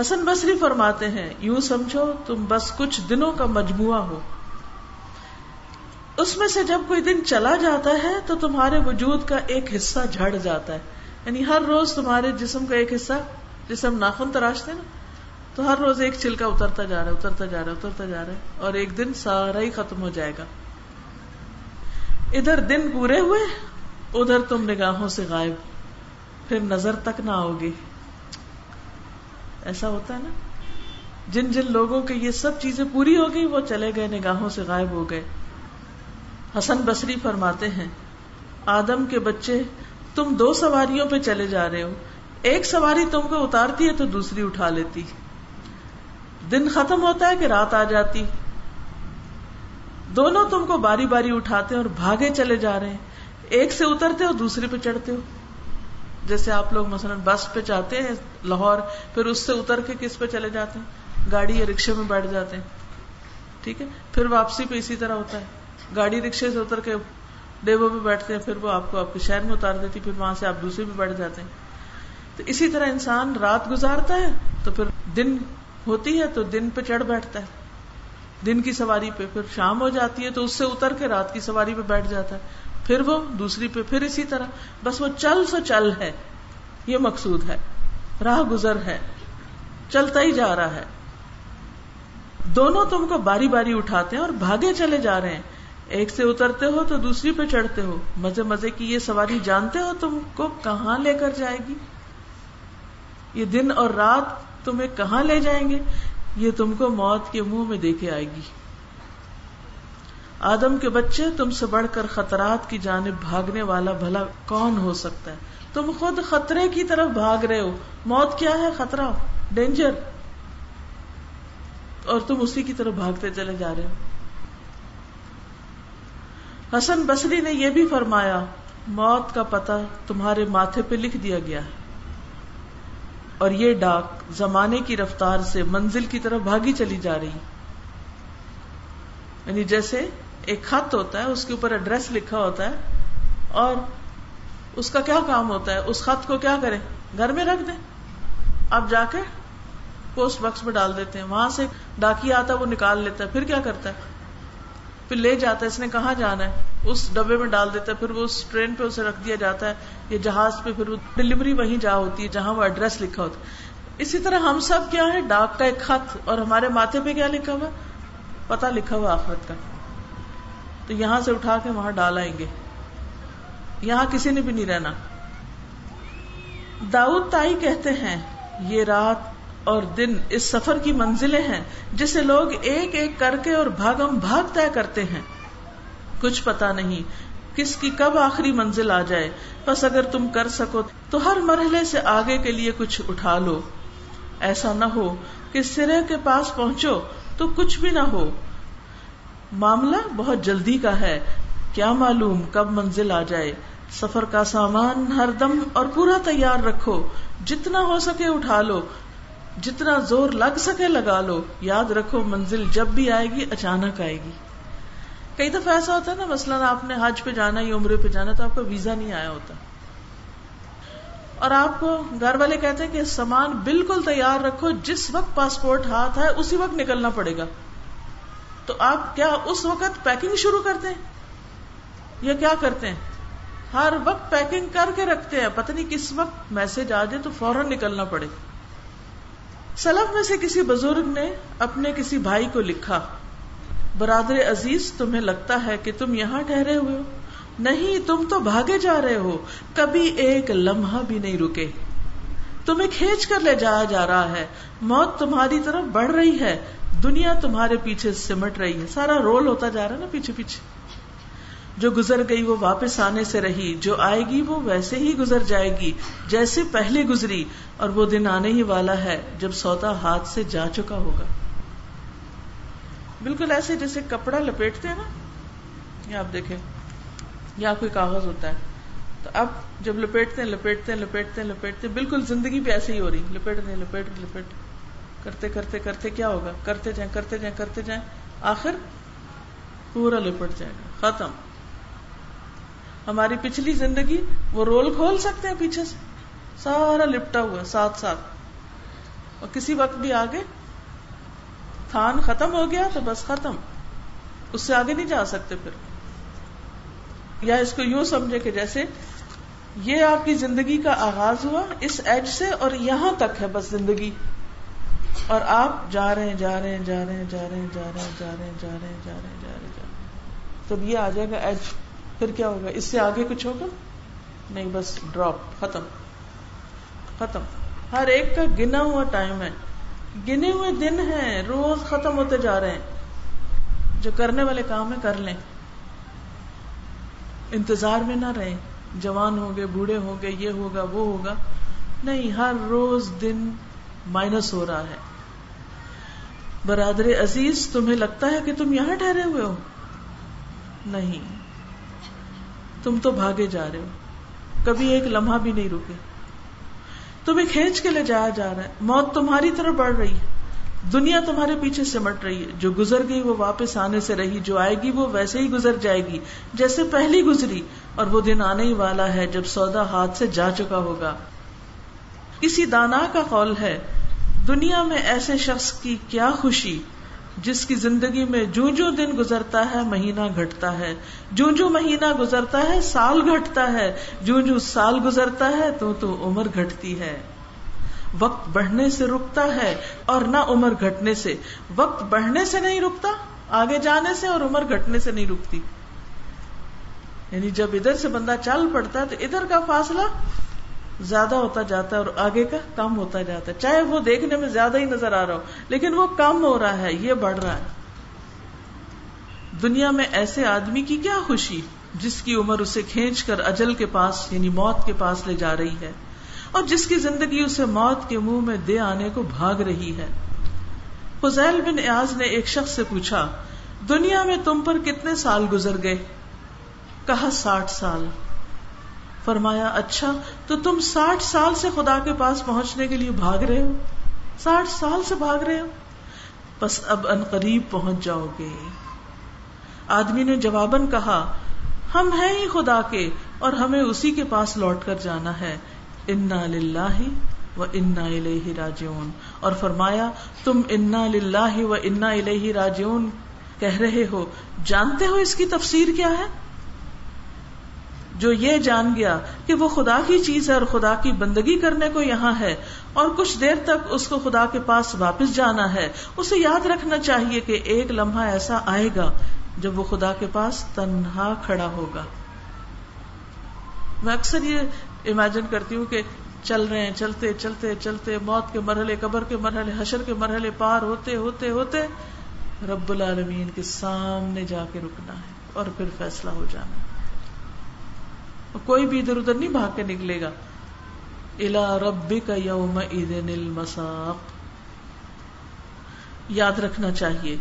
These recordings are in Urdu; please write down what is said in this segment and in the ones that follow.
حسن بصری فرماتے ہیں، یوں سمجھو تم بس کچھ دنوں کا مجموعہ ہو۔ اس میں سے جب کوئی دن چلا جاتا ہے تو تمہارے وجود کا ایک حصہ جھڑ جاتا ہے۔ یعنی ہر روز تمہارے جسم کا ایک حصہ جسے ہم ناخن تراشتے نا، تو ہر روز ایک چھلکا اترتا جا رہا ہے، اترتا جا رہا ہے، اترتا جا رہا ہے اور ایک دن سارا ہی ختم ہو جائے گا۔ ادھر دن پورے ہوئے، ادھر تم نگاہوں سے غائب، پھر نظر تک نہ آؤ گے ایسا ہوتا ہے نا؟ جن جن لوگوں کے یہ سب چیزیں پوری ہو گئی، وہ چلے گئے، نگاہوں سے غائب ہو گئے۔ حسن بصری فرماتے ہیں، آدم کے بچے، تم دو سواریوں پہ چلے جا رہے ہو۔ ایک سواری تم کو اتارتی ہے تو دوسری اٹھا لیتی۔ دن ختم ہوتا ہے کہ رات آ جاتی۔ دونوں تم کو باری باری اٹھاتے اور بھاگے چلے جا رہے ہیں۔ ایک سے اترتے ہو، دوسرے پہ چڑھتے ہو۔ جیسے آپ لوگ مثلاً بس پہ چاہتے ہیں لاہور، پھر اس سے اتر کے کس پہ چلے جاتے ہیں؟ گاڑی یا رکشے میں بیٹھ جاتے ہیں۔ ٹھیک ہے؟ پھر واپسی پہ اسی طرح ہوتا ہے۔ گاڑی رکشے سے اتر کے ڈیبو پہ بیٹھتے ہیں، پھر وہ آپ کو آپ کے شہر میں اتار دیتی، پھر وہاں سے آپ دوسرے پہ بیٹھ جاتے ہیں۔ تو اسی طرح انسان رات گزارتا ہے، تو پھر دن ہوتی ہے تو دن پہ چڑھ بیٹھتا ہے۔ دن کی سواری پہ، پھر شام ہو جاتی ہے تو اس سے اتر کے رات کی سواری پہ بیٹھ جاتا ہے۔ پھر وہ دوسری پہ پھر اسی طرح۔ بس وہ چل سو چل ہے۔ یہ مقصود ہے۔ راہ گزر ہے۔ چلتا ہی جا رہا ہے۔ دونوں تم کو باری باری اٹھاتے ہیں اور بھاگے چلے جا رہے ہیں۔ ایک سے اترتے ہو تو دوسری پہ چڑھتے ہو۔ مزے مزے کی یہ سواری جانتے ہو تم کو کہاں لے کر جائے گی؟ یہ دن اور رات تمہیں کہاں لے جائیں گے؟ یہ تم کو موت کے منہ میں دیکھے آئے گی۔ آدم کے بچے تم سے بڑھ کر خطرات کی جانب بھاگنے والا بھلا کون ہو سکتا ہے؟ تم خود خطرے کی طرف بھاگ رہے ہو۔ موت کیا ہے؟ خطرہ۔ ڈینجر اور تم اسی کی طرف بھاگتے چلے جا رہے ہو۔ حسن بصری نے یہ بھی فرمایا، موت کا پتہ تمہارے ماتھے پہ لکھ دیا گیا ہے۔ اور یہ ڈاک زمانے کی رفتار سے منزل کی طرف بھاگی چلی جا رہی۔ یعنی جیسے ایک خط ہوتا ہے، اس کے اوپر ایڈریس لکھا ہوتا ہے اور اس کا کیا کام ہوتا ہے؟ اس خط کو کیا کریں؟ گھر میں رکھ دیں۔ اب جا کے پوسٹ باکس میں ڈال دیتے ہیں۔ وہاں سے ڈاکی آتا ہے، وہ نکال لیتا ہے، پھر کیا کرتا ہے؟ پھر لے جاتا ہے، اس نے کہاں جانا ہے؟ اس ڈبے میں ڈال دیتا ہے، پھر وہ اس ٹرین پہ اسے رکھ دیا جاتا ہے۔ یا جہاز پہ پھر وہ ڈلیوری وہیں جا ہوتی ہے، جہاں وہ ایڈریس لکھا ہوتا ہے۔ اسی طرح ہم سب کیا ہے ڈاک کا ایک خط اور ہمارے ماتھے پہ کیا لکھا ہوا؟ پتا لکھا ہوا آخرت کا۔ تو یہاں سے اٹھا کے وہاں ڈال آئیں گے۔ یہاں کسی نے بھی نہیں رہنا۔ داؤد تائی کہتے ہیں، یہ رات اور دن اس سفر کی منزلیں ہیں جسے لوگ ایک ایک کر کے اور بھاگم بھاگ طے کرتے ہیں۔ کچھ پتا نہیں کس کی کب آخری منزل آ جائے۔ بس اگر تم کر سکو تو ہر مرحلے سے آگے کے لیے کچھ اٹھا لو۔ ایسا نہ ہو کہ سرے کے پاس پہنچو تو کچھ بھی نہ ہو۔ معاملہ بہت جلدی کا ہے۔ کیا معلوم کب منزل آ جائے۔ سفر کا سامان ہر دم اور پورا تیار رکھو۔ جتنا ہو سکے اٹھا لو۔ جتنا زور لگ سکے لگا لو۔ یاد رکھو منزل جب بھی آئے گی، اچانک آئے گی۔ کئی دفعہ ایسا ہوتا ہے نا، مثلاً آپ نے حج پہ جانا، یا عمرے پہ جانا، تو آپ کا ویزا نہیں آیا ہوتا۔ اور آپ کو گھر والے کہتے ہیں کہ سامان بالکل تیار رکھو، جس وقت پاسپورٹ ہاتھ ہے، اسی وقت نکلنا پڑے گا۔ تو آپ کیا اس وقت پیکنگ شروع کرتے ہیں؟ یا کیا کرتے ہیں؟ ہر وقت پیکنگ کر کے رکھتے ہیں۔ پتہ نہیں کس وقت میسج آ جائے تو فوراً نکلنا پڑے۔ سلف میں سے کسی بزرگ نے اپنے کسی بھائی کو لکھا، برادر عزیز، تمہیں لگتا ہے کہ تم یہاں ٹھہرے ہوئے ہو۔ نہیں، تم تو بھاگے جا رہے ہو۔ کبھی ایک لمحہ بھی نہیں رکے۔ تمہیں کھینچ کر لے جایا جا رہا ہے۔ موت تمہاری طرف بڑھ رہی ہے۔ دنیا تمہارے پیچھے سمٹ رہی ہے۔ سارا رول ہوتا جا رہا ہے نا پیچھے پیچھے۔ جو گزر گئی وہ واپس آنے سے رہی، جو آئے گی وہ ویسے ہی گزر جائے گی، جیسے پہلے گزری۔ اور وہ دن آنے ہی والا ہے جب سوتا ہاتھ سے جا چکا ہوگا۔ بالکل ایسے جیسے کپڑا لپیٹتے ہیں نا۔ یا آپ دیکھیں، یا کوئی کاغذ ہوتا ہے۔ تو اب جب لپیٹتے ہیں لپیٹتے ہیں لپیٹتے ہیں لپیٹتے ہیں، بالکل زندگی بھی ایسے ہی ہو رہی۔ لپیٹتے ہیں لپیٹ لپیٹ کرتے کرتے کرتے کیا ہوگا؟ کرتے جائیں کرتے جائیں کرتے جائیں، آخر پورا لپٹ جائے گا، ختم۔ ہماری پچھلی زندگی وہ رول کھول سکتے ہیں پیچھے سے۔ سارا لپٹا ہوا ساتھ ساتھ۔ اور کسی وقت بھی آگے تھان ختم ہو گیا تو بس ختم۔ اس سے آگے نہیں جا سکتے پھر۔ یا اس کو یوں سمجھے کہ جیسے یہ آپ کی زندگی کا آغاز ہوا اس ایج سے اور یہاں تک ہے بس زندگی۔ اور آپ جا رہے ہیں جا رہے ہیں جا رہے ہیں جا رہے ہیں جا رہے ہیں جا رہے ہیں جا رہے ہیں جا رہے ہیں جا رہے ہیں جا رہے ہیں تب یہ آ جائے گا ایج پھر کیا ہوگا اس سے آگے کچھ ہوگا نہیں بس ڈراپ ختم ختم ہر ایک کا گنا ہوا ٹائم ہے گنے ہوئے دن ہیں روز ختم ہوتے جا رہے ہیں جو کرنے والے کام ہے کر لیں انتظار میں نہ رہیں جوان ہوں گے بوڑھے ہوں گے یہ ہوگا وہ ہوگا نہیں ہر روز دن مائنس ہو رہا ہے۔ برادر عزیز، تمہیں لگتا ہے کہ تم یہاں ٹھہرے ہوئے ہو؟ نہیں۔ تم تو بھاگے جا رہے ہو۔ کبھی ایک لمحہ بھی نہیں رکے۔ تمہیں کھینچ کے لے جایا جا رہا ہے۔ موت تمہاری طرف بڑھ رہی ہے۔ دنیا تمہارے پیچھے سمٹ رہی ہے۔ جو گزر گئی وہ واپس آنے سے رہی، جو آئے گی وہ ویسے ہی گزر جائے گی۔ جیسے پہلی گزری۔ اور وہ دن آنے ہی والا ہے جب سودا ہاتھ سے جا چکا ہوگا۔ کسی دانا کا قول ہے۔ دنیا میں ایسے شخص کی کیا خوشی جس کی زندگی میں جو جو دن گزرتا ہے مہینہ گھٹتا ہے، جو جو مہینہ گزرتا ہے سال گھٹتا ہے، جو جو سال گزرتا ہے تو تو عمر گھٹتی ہے۔ وقت بڑھنے سے رکتا ہے اور نہ عمر گھٹنے سے۔ وقت بڑھنے سے نہیں رکتا، آگے جانے سے اور عمر گھٹنے سے نہیں رکتی۔ یعنی جب ادھر سے بندہ چل پڑتا ہے تو ادھر کا فاصلہ زیادہ ہوتا جاتا ہے اور آگے کا کم ہوتا جاتا ہے۔ چاہے وہ دیکھنے میں زیادہ ہی نظر آ رہا ہو، لیکن وہ کم ہو رہا ہے، یہ بڑھ رہا ہے۔ دنیا میں ایسے آدمی کی کیا خوشی، جس کی عمر اسے کھینچ کر اجل کے پاس یعنی موت کے پاس لے جا رہی ہے، اور جس کی زندگی اسے موت کے منہ میں دے آنے کو بھاگ رہی ہے۔ فضیل بن ایاز نے ایک شخص سے پوچھا، دنیا میں تم پر کتنے سال گزر گئے؟ کہا، ساٹھ سال۔ فرمایا اچھا تو تم ساٹھ سال سے خدا کے پاس پہنچنے کے لیے بھاگ رہے ہو؟ ساٹھ سال سے بھاگ رہے ہو؟ بس اب ان قریب پہنچ جاؤ گے۔ آدمی نے جواباً کہا، ہم ہیں ہی خدا کے اور ہمیں اسی کے پاس لوٹ کر جانا ہے۔ انا و انا راجعون۔ اور فرمایا، تم انا و انا راجعون۔ کہہ رہے ہو، جانتے ہو اس کی تفسیر کیا ہے؟ جو یہ جان گیا کہ وہ خدا کی چیز ہے اور خدا کی بندگی کرنے کو یہاں ہے اور کچھ دیر تک اس کو خدا کے پاس واپس جانا ہے، اسے یاد رکھنا چاہیے کہ ایک لمحہ ایسا آئے گا جب وہ خدا کے پاس تنہا کھڑا ہوگا۔ میں اکثر یہ امیجن کرتی ہوں کہ چل رہے ہیں، چلتے چلتے چلتے، موت کے مرحلے، قبر کے مرحلے، حشر کے مرحلے پار ہوتے ہوتے ہوتے، رب العالمین کے سامنے جا کے رکنا ہے اور پھر فیصلہ ہو جانا ہے۔ کوئی بھی ادھر ادھر نہیں بھاگ کے نکلے گا۔ الا رب کا یوم المساق۔ یاد رکھنا چاہیے۔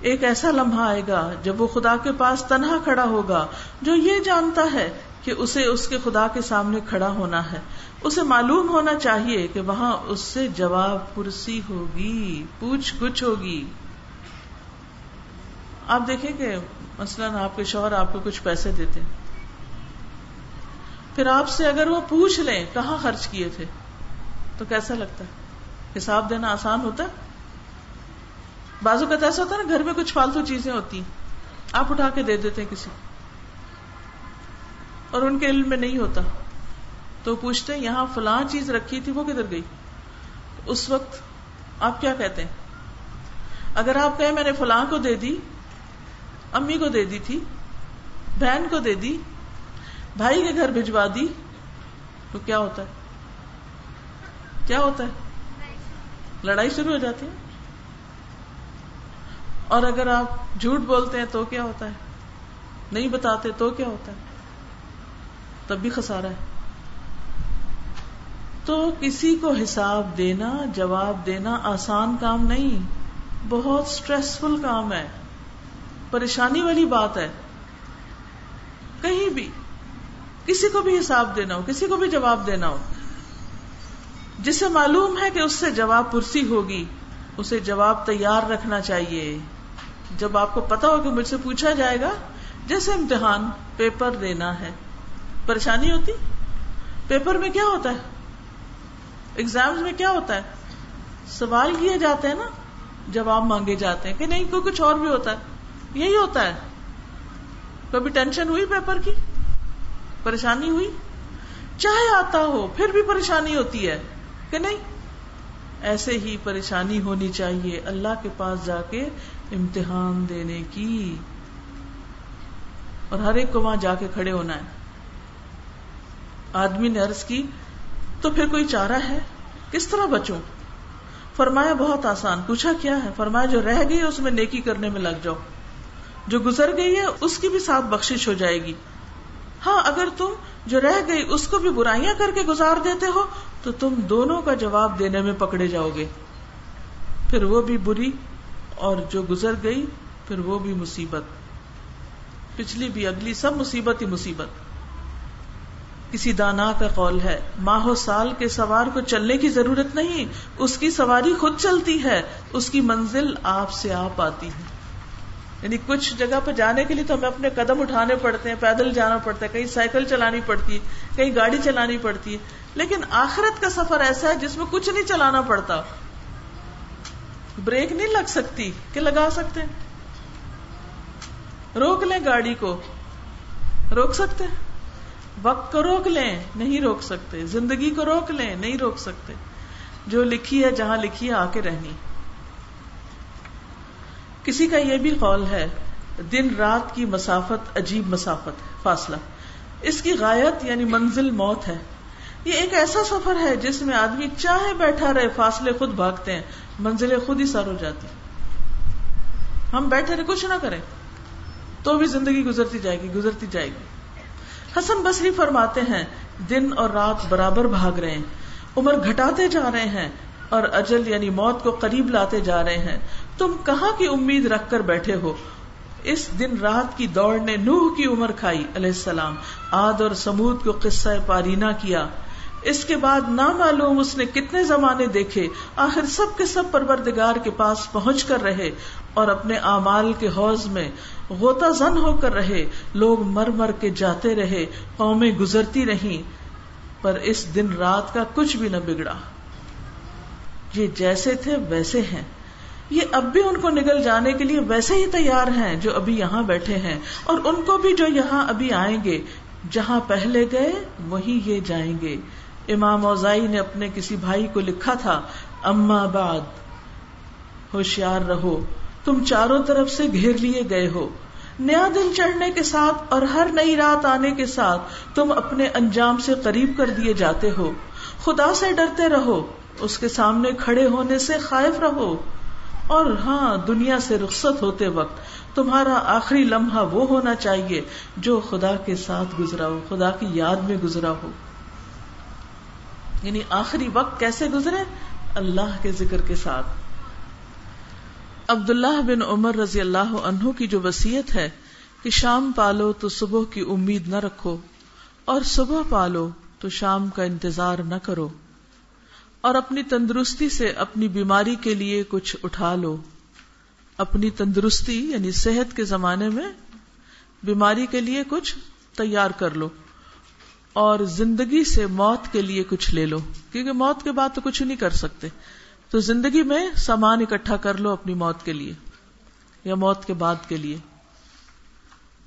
ایک ایسا لمحہ آئے گا جب وہ خدا کے پاس تنہا کھڑا ہوگا، جو یہ جانتا ہے کہ اسے اس کے خدا کے سامنے کھڑا ہونا ہے۔ اسے معلوم ہونا چاہیے کہ وہاں اس سے جواب پرسی ہوگی، پوچھ گچھ ہوگی۔ آپ دیکھیں کہ مثلاً آپ کے شوہر آپ کو کچھ پیسے دیتے پھر آپ سے اگر وہ پوچھ لیں کہاں خرچ کیے تھے، تو کیسا لگتا؟ ہے حساب دینا آسان ہوتا۔ ہے بازو کا ایسا ہوتا ہے نا، گھر میں کچھ فالتو چیزیں ہوتی ہیں۔ آپ اٹھا کے دے دیتے ہیں کسی۔ اور ان کے علم میں نہیں ہوتا۔ تو پوچھتے یہاں فلاں چیز رکھی تھی، وہ کدھر گئی؟ اس وقت آپ کیا کہتے ہیں؟ اگر آپ کہیں، میں نے فلاں کو دے دی، امی کو دے دی تھی، بہن کو دے دی بھائی کے گھر بھجوا دی، تو کیا ہوتا ہے؟ کیا ہوتا ہے؟ لڑائی شروع ہو جاتی ہے۔ اور اگر آپ جھوٹ بولتے ہیں تو کیا ہوتا ہے؟ نہیں بتاتے تو کیا ہوتا ہے؟ تب بھی خسارا ہے۔ تو کسی کو حساب دینا، جواب دینا آسان کام نہیں، بہت اسٹریسفل کام ہے۔ پریشانی والی بات ہے۔ کہیں بھی۔ کسی کو بھی حساب دینا ہو، کسی کو بھی جواب دینا ہو۔ جسے معلوم ہے کہ اس سے جواب پرسی ہوگی، اسے جواب تیار رکھنا چاہیے۔ جب آپ کو پتا ہو کہ مجھ سے پوچھا جائے گا، جیسے امتحان پیپر دینا ہے۔ پریشانی ہوتی؟ پیپر میں کیا ہوتا ہے؟ ایگزام میں کیا ہوتا ہے؟ سوال کیے جاتے ہیں نا، جواب مانگے جاتے ہیں کہ نہیں، کوئی کچھ اور بھی ہوتا ہے۔ یہی ہوتا ہے۔ کبھی ٹینشن ہوئی پیپر کی؟ پریشانی ہوئی؟ چاہے آتا ہو، پھر بھی پریشانی ہوتی ہے کہ نہیں؟ ایسے ہی پریشانی ہونی چاہیے اللہ کے پاس جا کے امتحان دینے کی۔ اور ہر ایک کو وہاں جا کے کھڑے ہونا ہے۔ آدمی نے عرض کی، تو پھر کوئی چارہ ہے؟ کس طرح بچوں؟ فرمایا، بہت آسان۔ پوچھا کیا ہے؟ فرمایا، جو رہ گئی اس میں نیکی کرنے میں لگ جاؤ۔ جو گزر گئی ہے، اس کی بھی ساتھ بخشش ہو جائے گی۔ ہاں اگر تم جو رہ گئی اس کو بھی برائیاں کر کے گزار دیتے ہو، تو تم دونوں کا جواب دینے میں پکڑے جاؤ گے۔ پھر وہ بھی بری اور جو گزر گئی، پھر وہ بھی مصیبت۔ پچھلی بھی اگلی سب مصیبت ہی مصیبت۔ کسی دانا کا قول ہے ماہو سال کے سوار کو چلنے کی ضرورت نہیں، اس کی سواری خود چلتی ہے، اس کی منزل آپ سے آپ آتی ہے۔ یعنی کچھ جگہ پہ جانے کے لیے تو ہمیں اپنے قدم اٹھانے پڑتے ہیں، پیدل جانا پڑتا ہے، کہیں سائیکل چلانی پڑتی ہے کہیں گاڑی چلانی پڑتی۔ ہے لیکن آخرت کا سفر ایسا ہے جس میں کچھ نہیں چلانا پڑتا۔ بریک نہیں لگ سکتی کہ لگا سکتے روک لیں گاڑی کو۔ روک سکتے وقت کو روک لیں، نہیں روک سکتے۔ زندگی کو روک لیں، نہیں روک سکتے۔ جو لکھی ہے، جہاں لکھی ہے، آ کے رہنی۔ کسی کا یہ بھی قول ہے، دن رات کی مسافت عجیب مسافت ہے فاصلہ۔ اس کی غایت یعنی منزل موت ہے۔ یہ ایک ایسا سفر ہے جس میں آدمی چاہے بیٹھا رہے، فاصلے خود بھاگتے ہیں منزلیں خود ہی سر ہو جاتی۔ ہم بیٹھے رہے، کچھ نہ کریں۔ تو بھی زندگی گزرتی جائے گی، گزرتی جائے گی۔ حسن بصری فرماتے ہیں، دن اور رات برابر بھاگ رہے ہیں، عمر گھٹاتے جا رہے ہیں اور اجل یعنی موت کو قریب لاتے جا رہے ہیں۔ تم کہاں کی امید رکھ کر بیٹھے ہو؟ اس دن رات کی دوڑ نے نوح کی عمر کھائی علیہ السلام۔ آد اور سمود کو قصہ پارینا کیا۔ اس کے بعد نہ معلوم اس نے کتنے زمانے دیکھے۔ آخر سب کے سب پروردگار کے پاس پہنچ کر رہے اور اپنے اعمال کے حوض میں غوطہ زن ہو کر رہے۔ لوگ مر مر کے جاتے رہے، قومیں گزرتی رہی پر اس دن رات کا کچھ بھی نہ بگڑا۔ یہ جیسے تھے ویسے ہیں۔ یہ اب بھی ان کو نگل جانے کے لیے ویسے ہی تیار ہیں جو ابھی یہاں بیٹھے ہیں۔ اور ان کو بھی جو یہاں ابھی آئیں گے، جہاں پہلے گئے وہی یہ جائیں گے۔ امام اوزائی نے اپنے کسی بھائی کو لکھا تھا، اما بعد، ہوشیار رہو، تم چاروں طرف سے گھیر لیے گئے ہو۔ نیا دن چڑھنے کے ساتھ اور ہر نئی رات آنے کے ساتھ تم اپنے انجام سے قریب کر دیے جاتے ہو۔ خدا سے ڈرتے رہو۔ اس کے سامنے کھڑے ہونے سے خائف رہو اور ہاں دنیا سے رخصت ہوتے وقت تمہارا آخری لمحہ وہ ہونا چاہیے جو خدا کے ساتھ گزرا ہو، خدا کی یاد میں گزرا ہو۔ یعنی آخری وقت کیسے گزرے؟ اللہ کے ذکر کے ساتھ۔ عبد اللہ بن عمر رضی اللہ عنہ کی جو وسیعت ہے کہ شام پالو تو صبح کی امید نہ رکھو اور صبح پالو تو شام کا انتظار نہ کرو۔ اور اپنی تندرستی سے اپنی بیماری کے لیے کچھ اٹھا لو۔ اپنی تندرستی یعنی صحت کے زمانے میں بیماری کے لیے کچھ تیار کر لو اور زندگی سے موت کے لیے کچھ لے لو۔ کیونکہ موت کے بعد تو کچھ نہیں کر سکتے۔ تو زندگی میں سامان اکٹھا کر لو اپنی موت کے لیے یا موت کے بعد کے لیے۔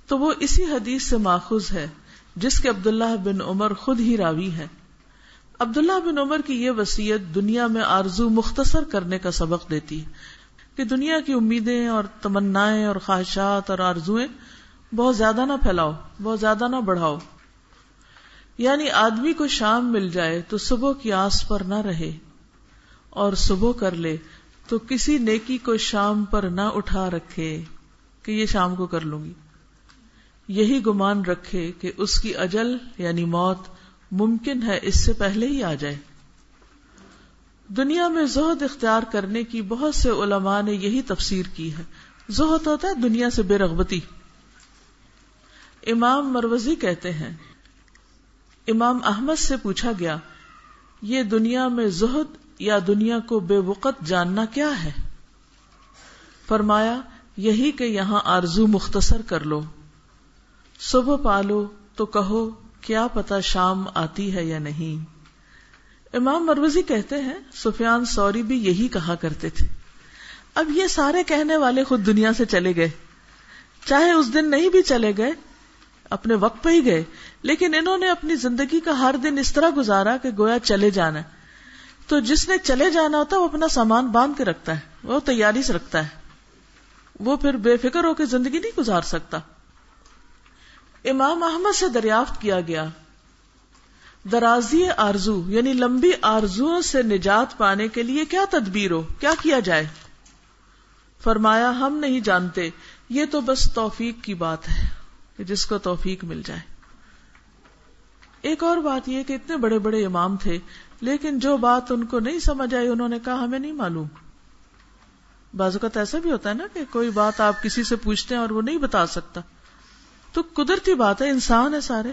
تو وہ اسی حدیث سے ماخوذ ہے جس کے عبداللہ بن عمر خود ہی راوی ہے عبداللہ بن عمر کی یہ وسیعت دنیا میں آرزو مختصر کرنے کا سبق دیتی ہے کہ دنیا کی امیدیں اور تمنائیں اور خواہشات اور آرزویں بہت زیادہ نہ پھیلاؤ، بہت زیادہ نہ بڑھاؤ۔ یعنی آدمی کو شام مل جائے تو صبح کی آس پر نہ رہے اور صبح کر لے تو کسی نیکی کو شام پر نہ اٹھا رکھے کہ یہ شام کو کر لوں گی۔ یہی گمان رکھے کہ اس کی اجل یعنی موت ممکن ہے اس سے پہلے ہی آ جائے۔ دنیا میں زہد اختیار کرنے کی بہت سے علماء نے یہی تفسیر کی ہے۔ زہد ہوتا ہے دنیا سے بے رغبتی۔ امام مروزی کہتے ہیں، امام احمد سے پوچھا گیا، یہ دنیا میں زہد یا دنیا کو بے وقت جاننا کیا ہے؟ فرمایا، یہی کہ یہاں آرزو مختصر کر لو۔ صبح پالو تو کہو کیا پتا شام آتی ہے یا نہیں۔ امام مروزی کہتے ہیں، سفیان سوری بھی یہی کہا کرتے تھے۔ اب یہ سارے کہنے والے خود دنیا سے چلے گئے۔ چاہے اس دن نہیں بھی چلے گئے، اپنے وقت پہ ہی گئے۔ لیکن انہوں نے اپنی زندگی کا ہر دن اس طرح گزارا کہ گویا چلے جانا تو جس نے چلے جانا ہوتا ہے، وہ اپنا سامان باندھ کے رکھتا ہے۔ وہ تیاری سے رکھتا ہے۔ وہ پھر بے فکر ہو کے زندگی نہیں گزار سکتا۔ امام احمد سے دریافت کیا گیا۔ درازی آرزو یعنی لمبی آرزو سے نجات پانے کے لیے کیا تدبیر ہو؟ کیا کیا جائے؟ فرمایا، ہم نہیں جانتے، یہ تو بس توفیق کی بات ہے، کہ جس کو توفیق مل جائے۔ ایک اور بات یہ کہ اتنے بڑے بڑے امام تھے، لیکن جو بات ان کو نہیں سمجھ آئی، انہوں نے کہا، ہمیں نہیں معلوم۔ بعض اوقات ایسا بھی ہوتا ہے نا کہ کوئی بات آپ کسی سے پوچھتے ہیں اور وہ نہیں بتا سکتا۔ تو قدرتی بات ہے، انسان ہے سارے۔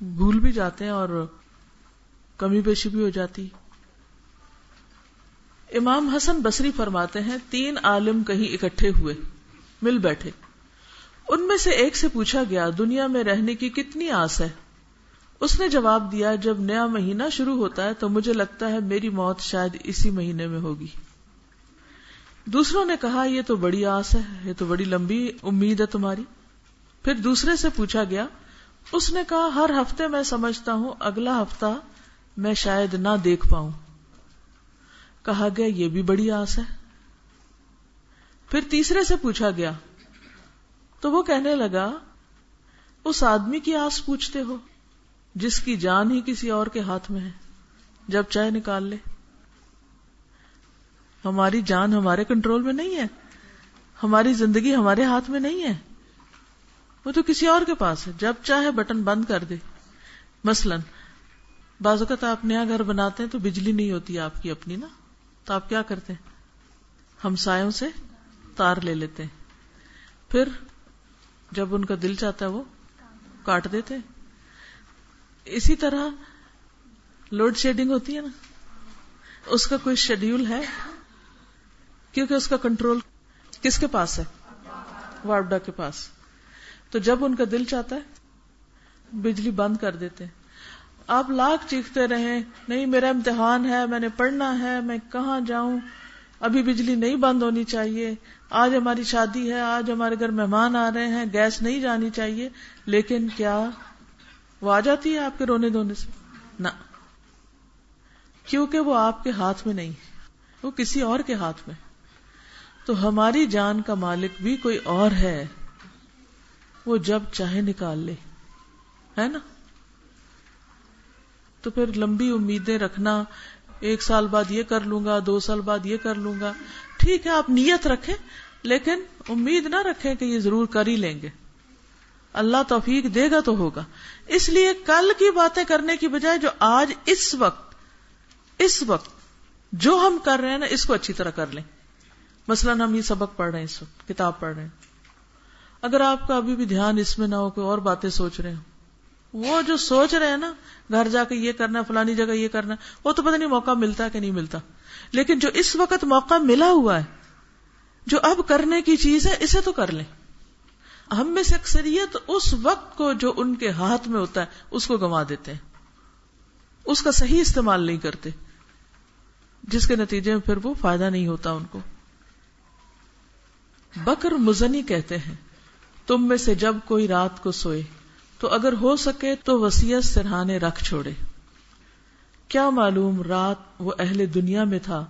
بھول بھی جاتے ہیں اور کمی بیشی بھی ہو جاتی۔ امام حسن بصری فرماتے ہیں، تین عالم کہیں اکٹھے ہوئے، مل بیٹھے۔ ان میں سے ایک سے پوچھا گیا، دنیا میں رہنے کی کتنی آس ہے؟ اس نے جواب دیا، جب نیا مہینہ شروع ہوتا ہے تو مجھے لگتا ہے میری موت شاید اسی مہینے میں ہوگی۔ دوسروں نے کہا، یہ تو بڑی آس ہے، یہ تو بڑی لمبی امید ہے تمہاری۔ پھر دوسرے سے پوچھا گیا، اس نے کہا، ہر ہفتے میں سمجھتا ہوں، اگلا ہفتہ میں شاید نہ دیکھ پاؤں۔ کہا گیا، یہ بھی بڑی آس ہے۔ پھر تیسرے سے پوچھا گیا، تو وہ کہنے لگا، اس آدمی کی آس پوچھتے ہو، جس کی جان ہی کسی اور کے ہاتھ میں ہے، جب چائے نکال لے۔ ہماری جان ہمارے کنٹرول میں نہیں ہے، ہماری زندگی ہمارے ہاتھ میں نہیں ہے۔ وہ تو کسی اور کے پاس ہے۔ جب چاہے بٹن بند کر دے۔ مثلاً، بعض اوقات آپ نیا گھر بناتے ہیں تو بجلی نہیں ہوتی آپ کی اپنی نا۔ تو آپ کیا کرتے ہیں؟ ہمسایوں سے تار لے لیتے ہیں۔ پھر جب ان کا دل چاہتا ہے وہ کاٹ دیتے ہیں۔ اسی طرح لوڈ شیڈنگ ہوتی ہے نا۔ اس کا کوئی شیڈیول ہے؟ کیونکہ اس کا کنٹرول کس کے پاس ہے؟ وارڈا کے پاس۔ تو جب ان کا دل چاہتا ہے، بجلی بند کر دیتے ہیں۔ آپ لاکھ چیختے رہے نہیں، میرا امتحان ہے، میں نے پڑھنا ہے، میں کہاں جاؤں؟ ابھی بجلی نہیں بند ہونی چاہیے۔ آج ہماری شادی ہے، آج ہمارے گھر مہمان آ رہے ہیں، گیس نہیں جانی چاہیے۔ لیکن کیا وہ آ جاتی ہے آپ کے رونے دھونے سے؟ نہ۔ کیونکہ وہ آپ کے ہاتھ میں نہیں وہ کسی اور کے ہاتھ میں۔ تو ہماری جان کا مالک بھی کوئی اور ہے۔ وہ جب چاہے نکال لے۔ ہے نا؟ تو پھر لمبی امیدیں رکھنا، ایک سال بعد یہ کر لوں گا، دو سال بعد یہ کر لوں گا۔ ٹھیک ہے، آپ نیت رکھیں، لیکن امید نہ رکھیں کہ یہ ضرور کر ہی لیں گے۔ اللہ توفیق دے گا تو ہوگا۔ اس لیے کل کی باتیں کرنے کی بجائے جو آج اس وقت اس وقت جو ہم کر رہے ہیں نا، اس کو اچھی طرح کر لیں۔ مثلا ہم یہ سبق پڑھ رہے ہیں، اس وقت کتاب پڑھ رہے ہیں۔ اگر آپ کا ابھی بھی دھیان اس میں نہ ہو، کوئی اور باتیں سوچ رہے ہیں وہ جو سوچ رہے ہیں نا، گھر جا کے یہ کرنا، فلانی جگہ یہ کرنا، وہ تو پتہ نہیں موقع ملتا ہے کہ نہیں ملتا۔ لیکن جو اس وقت موقع ملا ہوا ہے، جو اب کرنے کی چیز ہے، اسے تو کر لیں۔ ہم میں سے اکثریت اس وقت کو جو ان کے ہاتھ میں ہوتا ہے، اس کو گنوا دیتے ہیں۔ اس کا صحیح استعمال نہیں کرتے۔ جس کے نتیجے میں پھر وہ فائدہ نہیں ہوتا ان کو۔ بکر مزنی کہتے ہیں۔ تم میں سے جب کوئی رات کو سوئے، تو اگر ہو سکے تو وسیعت سرہانے رکھ چھوڑے۔ کیا معلوم رات وہ اہل دنیا میں تھا،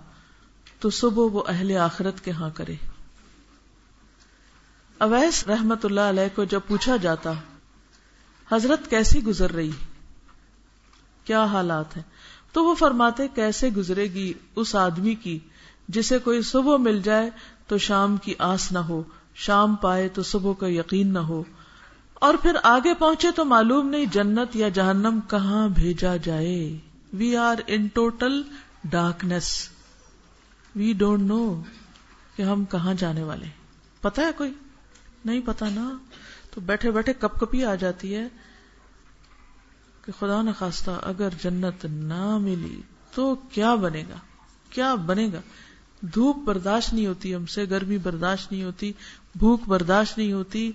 تو صبح وہ اہل آخرت کے ہاں کرے۔ اویس رحمت اللہ علیہ کو جب پوچھا جاتا، حضرت کیسی گزر رہی؟ کیا حالات ہیں؟ تو وہ فرماتے، کیسے گزرے گی اس آدمی کی جسے کوئی صبح مل جائے تو شام کی آس نہ ہو شام پائے تو صبح کا یقین نہ ہو، اور پھر آگے پہنچے تو معلوم نہیں جنت یا جہنم کہاں بھیجا جائے۔ We are in total darkness we don't know کہ ہم کہاں جانے والے۔ پتا ہے کوئی؟ نہیں پتا نا۔ تو بیٹھے بیٹھے کپ کپی آ جاتی ہے کہ خدا نخواستہ اگر جنت نہ ملی تو کیا بنے گا؟ کیا بنے گا؟ دھوپ برداشت نہیں ہوتی ہم سے، گرمی برداشت نہیں ہوتی، بھوک برداشت نہیں ہوتی،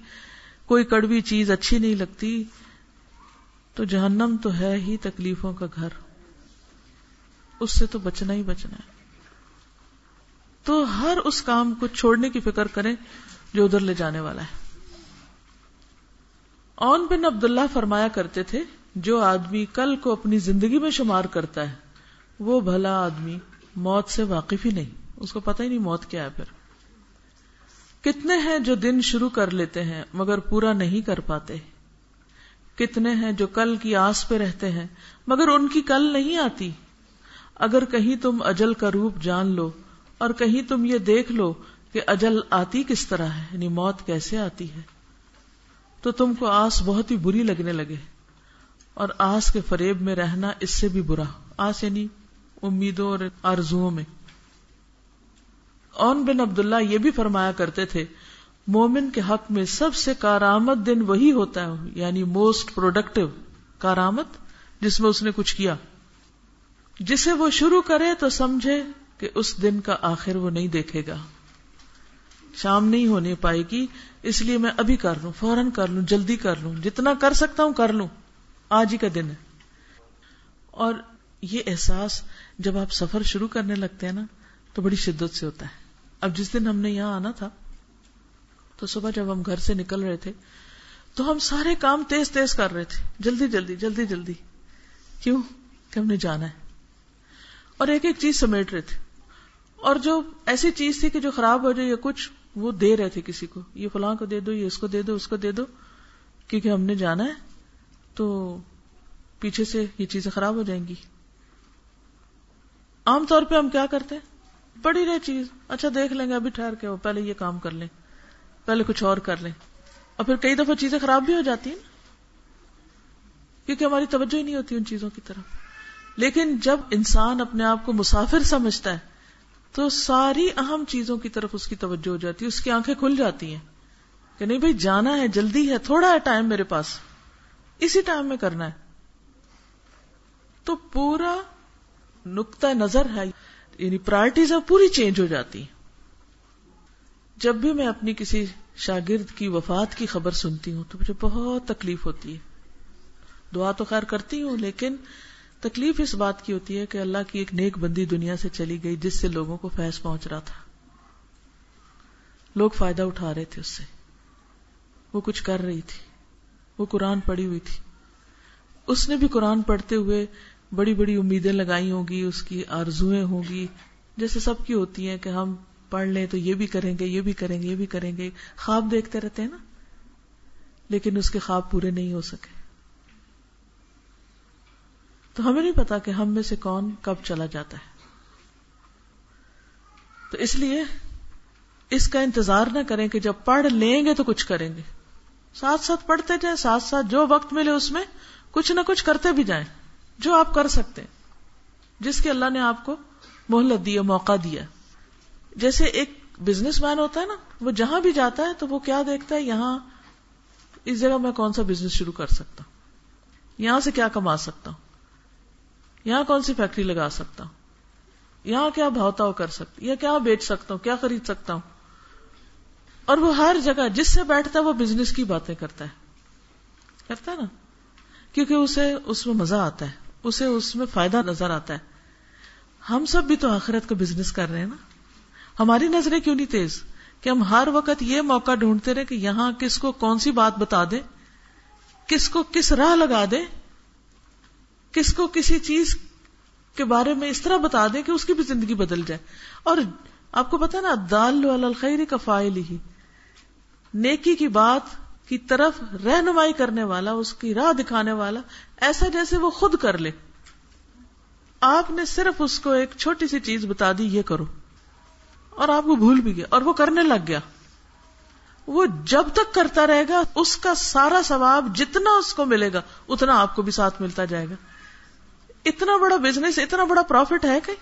کوئی کڑوی چیز اچھی نہیں لگتی۔ تو جہنم تو ہے ہی تکلیفوں کا گھر۔ اس سے تو بچنا ہی بچنا ہے۔ تو ہر اس کام کو چھوڑنے کی فکر کریں جو ادھر لے جانے والا ہے۔ اون بن عبداللہ فرمایا کرتے تھے، جو آدمی کل کو اپنی زندگی میں شمار کرتا ہے، وہ بھلا آدمی موت سے واقف ہی نہیں۔ اس کو پتہ ہی نہیں موت کیا ہے پھر۔ کتنے ہیں جو دن شروع کر لیتے ہیں مگر پورا نہیں کر پاتے؟ کتنے ہیں جو کل کی آس پہ رہتے ہیں مگر ان کی کل نہیں آتی؟ اگر کہیں تم اجل کا روپ جان لو اور کہیں تم یہ دیکھ لو کہ اجل آتی کس طرح ہے یعنی موت کیسے آتی ہے؟ تو تم کو آس بہت ہی بری لگنے لگے۔ اور آس کے فریب میں رہنا اس سے بھی برا۔ آس یعنی امیدوں اور آرزو میں۔ اون بن عبداللہ یہ بھی فرمایا کرتے تھے، مومن کے حق میں سب سے کارآمد دن وہی ہوتا ہے یعنی موسٹ پروڈکٹیو کارآمد، جس میں اس نے کچھ کیا۔ جسے وہ شروع کرے تو سمجھے کہ اس دن کا آخر وہ نہیں دیکھے گا۔ شام نہیں ہونے پائے گی، اس لیے میں ابھی کر لوں، فوراً کر لوں، جلدی کر لوں، جتنا کر سکتا ہوں کر لوں۔ آج ہی کا دن ہے۔ اور یہ احساس جب آپ سفر شروع کرنے لگتے ہیں نا، تو بڑی شدت سے ہوتا ہے۔ اب جس دن ہم نے یہاں آنا تھا، تو صبح جب ہم گھر سے نکل رہے تھے، تو ہم سارے کام تیز تیز کر رہے تھے۔ جلدی جلدی جلدی جلدی۔ کیوں؟ کہ ہم نے جانا ہے۔ اور ایک ایک چیز سمیٹ رہے تھے۔ اور جو ایسی چیز تھی کہ جو خراب ہو جائے یا کچھ، وہ دے رہے تھے کسی کو۔ یہ فلاں کو دے دو، یہ اس کو دے دو، اس کو دے دو۔ کیونکہ ہم نے جانا ہے، تو پیچھے سے یہ چیزیں خراب ہو جائیں گی۔ عام طور پہ ہم کیا کرتے ہیں؟ بڑی رہے چیز۔ اچھا دیکھ لیں گے، ابھی ٹھہر کے پہلے یہ کام کر لیں، پہلے کچھ اور کر لیں۔ اور پھر کئی دفعہ چیزیں خراب بھی ہو جاتی ہیں کیونکہ ہماری توجہ ہی نہیں ہوتی ان چیزوں کی طرف۔ لیکن جب انسان اپنے آپ کو مسافر سمجھتا ہے، تو ساری اہم چیزوں کی طرف اس کی توجہ ہو جاتی ہے، اس کی آنکھیں کھل جاتی ہیں کہ نہیں بھائی، جانا ہے، جلدی ہے، تھوڑا ہے ٹائم میرے پاس۔ اسی ٹائم میں کرنا ہے۔ تو پورا نقطۂ نظر ہے۔ یعنی پرائرٹیز اب پوری چینج ہو جاتی جب بھی میں اپنی کسی شاگرد کی وفات کی خبر سنتی ہوں تو مجھے بہت تکلیف ہوتی ہے۔ دعا تو خیر کرتی ہوں، لیکن تکلیف اس بات کی ہوتی ہے کہ اللہ کی ایک نیک بندی دنیا سے چلی گئی جس سے لوگوں کو فیض پہنچ رہا تھا۔ لوگ فائدہ اٹھا رہے تھے اس سے۔ وہ کچھ کر رہی تھی۔ وہ قرآن پڑھی ہوئی تھی۔ اس نے بھی قرآن پڑھتے ہوئے بڑی بڑی امیدیں لگائی ہوں گی، اس کی آرزویں ہوں گی۔ جیسے سب کی ہوتی ہیں کہ ہم پڑھ لیں تو یہ بھی کریں گے، یہ بھی کریں گے، یہ بھی کریں گے۔ خواب دیکھتے رہتے ہیں نا۔ لیکن اس کے خواب پورے نہیں ہو سکے۔ تو ہمیں نہیں پتا کہ ہم میں سے کون کب چلا جاتا ہے۔ تو اس لیے اس کا انتظار نہ کریں کہ جب پڑھ لیں گے تو کچھ کریں گے۔ ساتھ ساتھ پڑھتے جائیں، ساتھ ساتھ جو وقت ملے اس میں کچھ نہ کچھ کرتے بھی جائیں۔ جو آپ کر سکتے ہیں۔ جس کے اللہ نے آپ کو مہلت دیا موقع دیا۔ جیسے ایک بزنس مین ہوتا ہے نا، وہ جہاں بھی جاتا ہے تو وہ کیا دیکھتا ہے، یہاں اس جگہ میں کون سا بزنس شروع کر سکتا ہوں۔ یہاں سے کیا کما سکتا ہوں۔ یہاں کون سی فیکٹری لگا سکتا ہوں۔ یہاں کیا بھاؤتا کر سکتا یا کیا بیچ سکتا ہوں، کیا خرید سکتا ہوں۔ اور وہ ہر جگہ، جس سے بیٹھتا ہے، وہ بزنس کی باتیں کرتا ہے۔ کرتا ہے نا؟ کیونکہ اسے، اس میں مزہ آتا ہے۔ اسے اس میں فائدہ نظر آتا ہے۔ ہم سب بھی تو آخرت کا بزنس کر رہے ہیں نا۔ ہماری نظریں کیوں نہیں تیز؟ کہ ہم ہر وقت یہ موقع ڈھونڈتے رہے کہ یہاں کس کو کون سی بات بتا دیں، کس کو کس راہ لگا دیں، کس کو کسی چیز کے بارے میں اس طرح بتا دیں کہ اس کی بھی زندگی بدل جائے۔ اور آپ کو پتا نا، دال الخیر کا فائل ہی۔ نیکی کی بات کی طرف رہنمائی کرنے والا، اس کی راہ دکھانے والا ایسا جیسے وہ خود کر لے۔ آپ نے صرف اس کو ایک چھوٹی سی چیز بتا دی، یہ کرو۔ اور آپ کو بھول بھی گیا، اور وہ کرنے لگ گیا۔ وہ جب تک کرتا رہے گا، اس کا سارا ثواب جتنا اس کو ملے گا، اتنا آپ کو بھی ساتھ ملتا جائے گا۔ اتنا بڑا بزنس اتنا بڑا پروفٹ ہے کہ؟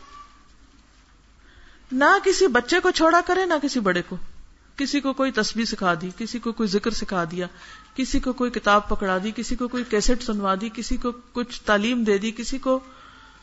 نہ کسی بچے کو چھوڑا کرے، نہ کسی بڑے کو۔ کسی کو کوئی تصویر سکھا دی، کسی کو کوئی ذکر سکھا دیا، کسی کو کوئی کتاب پکڑا دی، کسی کو کوئی کیسٹ سنوا دی، کسی کو کچھ تعلیم دے دی، کسی کو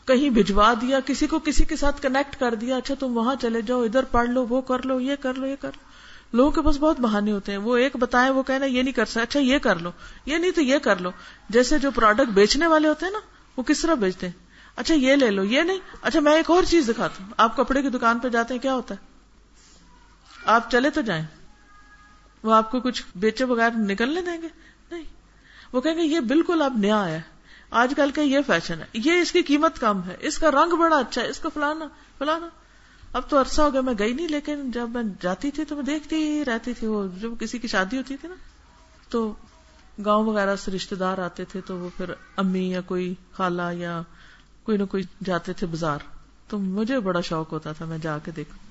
کہیں بھجوا دیا، کسی کو کسی کے ساتھ کنیکٹ کر دیا اچھا تم وہاں چلے جاؤ، ادھر پڑھ لو، وہ کر لو، یہ کر لو، یہ کر لو۔ لوگوں کے پاس بہت بہانے ہوتے ہیں۔ وہ ایک بتائیں، وہ کہنا، یہ نہیں کر سکتے اچھا یہ کر لو، یہ نہیں تو یہ کر لو۔ جیسے جو پروڈکٹ بیچنے والے ہوتے ہیں نا، وہ کس طرح بیچتے ہیں؟ اچھا یہ لے لو، یہ نہیں۔ اچھا میں ایک اور چیز دکھاتا ہوں۔ آپ کپڑے کی دکان پہ جاتے ہیں، کیا ہوتا ہے؟ آپ چلے تو جائیں۔ وہ آپ کو کچھ بیچے بغیر نکلنے دیں گے؟ نہیں۔ وہ کہیں گے، یہ بالکل اب نیا آیا ہے۔ آج کل کا یہ فیشن ہے۔ یہ اس کی قیمت کم ہے۔ اس کا رنگ بڑا اچھا ہے۔ اس کا فلانا فلانا۔ اب تو عرصہ ہو گیا، میں گئی نہیں، لیکن جب میں جاتی تھی تو میں دیکھتی ہی رہتی تھی۔ وہ جب کسی کی شادی ہوتی تھی نا، تو گاؤں وغیرہ سے رشتے دار آتے تھے تو وہ پھر امی یا کوئی خالہ یا کوئی نہ کوئی جاتے تھے بازار۔ تو مجھے بڑا شوق ہوتا تھا، میں جا کے دیکھوں۔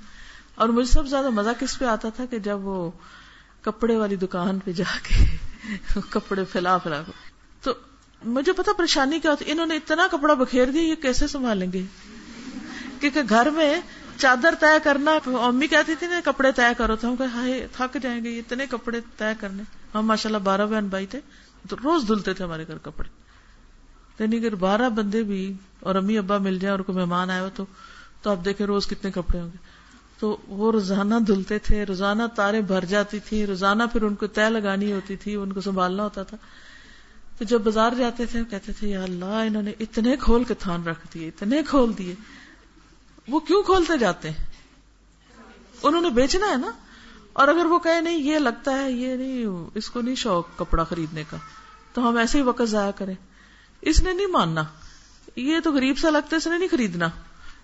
اور مجھے سب زیادہ مزہ کس پہ آتا تھا کہ جب وہ کپڑے والی دکان پہ جا کے کپڑے پھیلا پھیلا تو مجھے پتا پریشانی کیا ہوتی، انہوں نے اتنا کپڑا بکھیر دیا، یہ کیسے سنبھالیں گے؟ کیونکہ گھر میں چادر طے کرنا، امی کہتی تھی نا، کپڑے طے کرو، تو ہم کہ ہائے، تھک جائیں گے، اتنے کپڑے طے کرنے۔ ہم ماشاء اللہ بارہ بہن بھائی تھے، تو روز دھلتے تھے ہمارے گھر کپڑے۔ یعنی اگر بارہ بندے بھی اور امی ابا مل جائیں اور کوئی مہمان آئے ہو تو تو آپ دیکھیں روز کتنے کپڑے ہوں گے۔ تو وہ روزانہ دھلتے تھے، روزانہ تارے بھر جاتی تھی روزانہ پھر ان کو طے لگانی ہوتی تھی، ان کو سنبھالنا ہوتا تھا۔ تو جب بازار جاتے تھے، کہتے تھے، یا اللہ، انہوں نے اتنے کھول کے تھان رکھ دیے، اتنے کھول دیے۔ وہ کیوں کھولتے جاتے ہیں؟ انہوں نے بیچنا ہے نا۔ اور اگر وہ کہے، نہیں، یہ لگتا ہے، یہ نہیں، اس کو نہیں شوق کپڑا خریدنے کا۔ تو ہم ایسے ہی وقت ضائع کریں۔ اس نے نہیں ماننا۔ یہ تو غریب سا لگتا ہے، اس نے نہیں خریدنا۔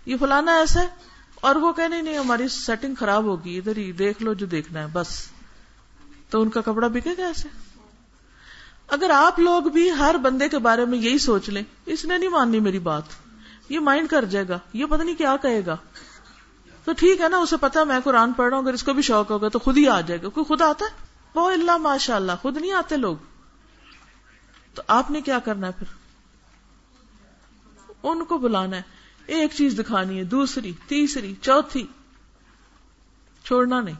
یہ فلانا ایسا ہے اور وہ کہنے نہیں، ہماری سیٹنگ خراب ہوگی، ادھر ہی دیکھ لو جو دیکھنا ہے، بس۔ تو ان کا کپڑا بکے گا ایسے؟ اگر آپ لوگ بھی ہر بندے کے بارے میں یہی سوچ لیں، اس نے نہیں ماننی میری بات۔ یہ مائنڈ کر جائے گا، یہ پتہ نہیں کیا کہے گا۔ تو ٹھیک ہے نا، اسے پتا میں قرآن پڑھ رہا ہوں، اگر اس کو بھی شوق ہوگا تو خود ہی آ جائے گا۔ کوئی خود آتا ہے؟ وہ اللہ ماشاء اللہ خود نہیں آتے لوگ۔ تو آپ نے کیا کرنا ہے پھر؟ ان کو بلانا ہے۔ ایک چیز دکھانی ہے، دوسری، تیسری، چوتھی۔ چھوڑنا نہیں۔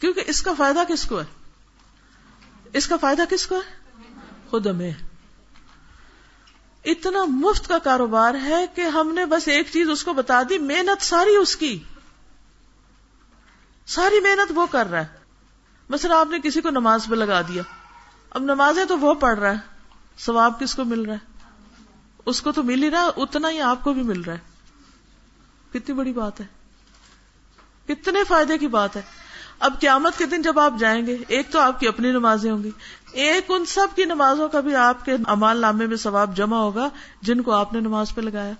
کیونکہ اس کا فائدہ کس کو ہے؟ اس کا فائدہ کس کو ہے؟ خود ہمیں۔ اتنا مفت کا کاروبار ہے کہ ہم نے بس ایک چیز اس کو بتا دی، محنت ساری اس کی۔ ساری محنت وہ کر رہا ہے۔ مثلا آپ نے کسی کو نماز پہ لگا دیا۔ اب نمازیں تو وہ پڑھ رہا ہے۔ ثواب کس کو مل رہا ہے؟ اس کو تو مل ہی رہا اتنا ہی آپ کو بھی مل رہا ہے۔ کتنی بڑی بات ہے۔ کتنے فائدے کی بات ہے۔ اب قیامت کے دن جب آپ جائیں گے، ایک تو آپ کی اپنی نمازیں ہوں گی۔ ایک ان سب کی نمازوں کا بھی آپ کے امال نامے میں ثواب جمع ہوگا جن کو آپ نے نماز پہ لگایا۔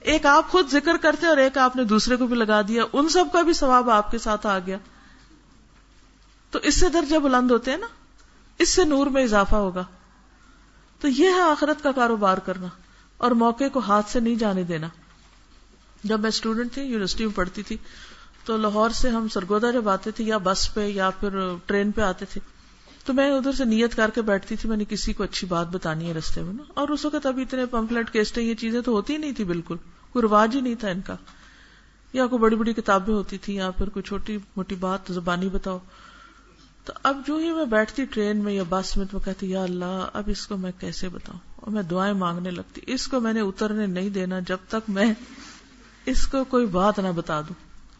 ایک آپ خود ذکر کرتے اور ایک آپ نے دوسرے کو بھی لگا دیا۔ ان سب کا بھی ثواب آپ کے ساتھ آ گیا۔ تو اس سے درجہ بلند ہوتے ہیں نا۔ اس سے نور میں اضافہ ہوگا۔ تو یہ ہے آخرت کا کاروبار کرنا اور موقع کو ہاتھ سے نہیں جانے دینا۔ جب میں اسٹوڈنٹ تھی یونیورسٹی میں پڑھتی تھی، تو لاہور سے ہم سرگودا جب آتے تھے یا بس پہ یا پھر ٹرین پہ آتے تھے، تو میں ادھر سے نیت کر کے بیٹھتی تھی، میں نے کسی کو اچھی بات بتانی ہے رستے میں نا۔ اور اس وقت ابھی اتنے پمفلٹ کیسٹیں، یہ چیزیں تو ہوتی ہی نہیں تھی بالکل، کوئی رواج ہی نہیں تھا ان کا۔ یا کوئی بڑی بڑی کتابیں ہوتی تھی یا پھر کوئی چھوٹی موٹی بات، زبانی بتاؤ۔ تو اب جو ہی میں بیٹھتی ٹرین میں یا بس میں تو کہتی، یا اللہ، اب اس کو میں کیسے بتاؤں؟ اور میں دعائیں مانگنے لگتی، اس کو میں نے اترنے نہیں دینا جب تک میں اس کو کوئی بات نہ بتا دوں۔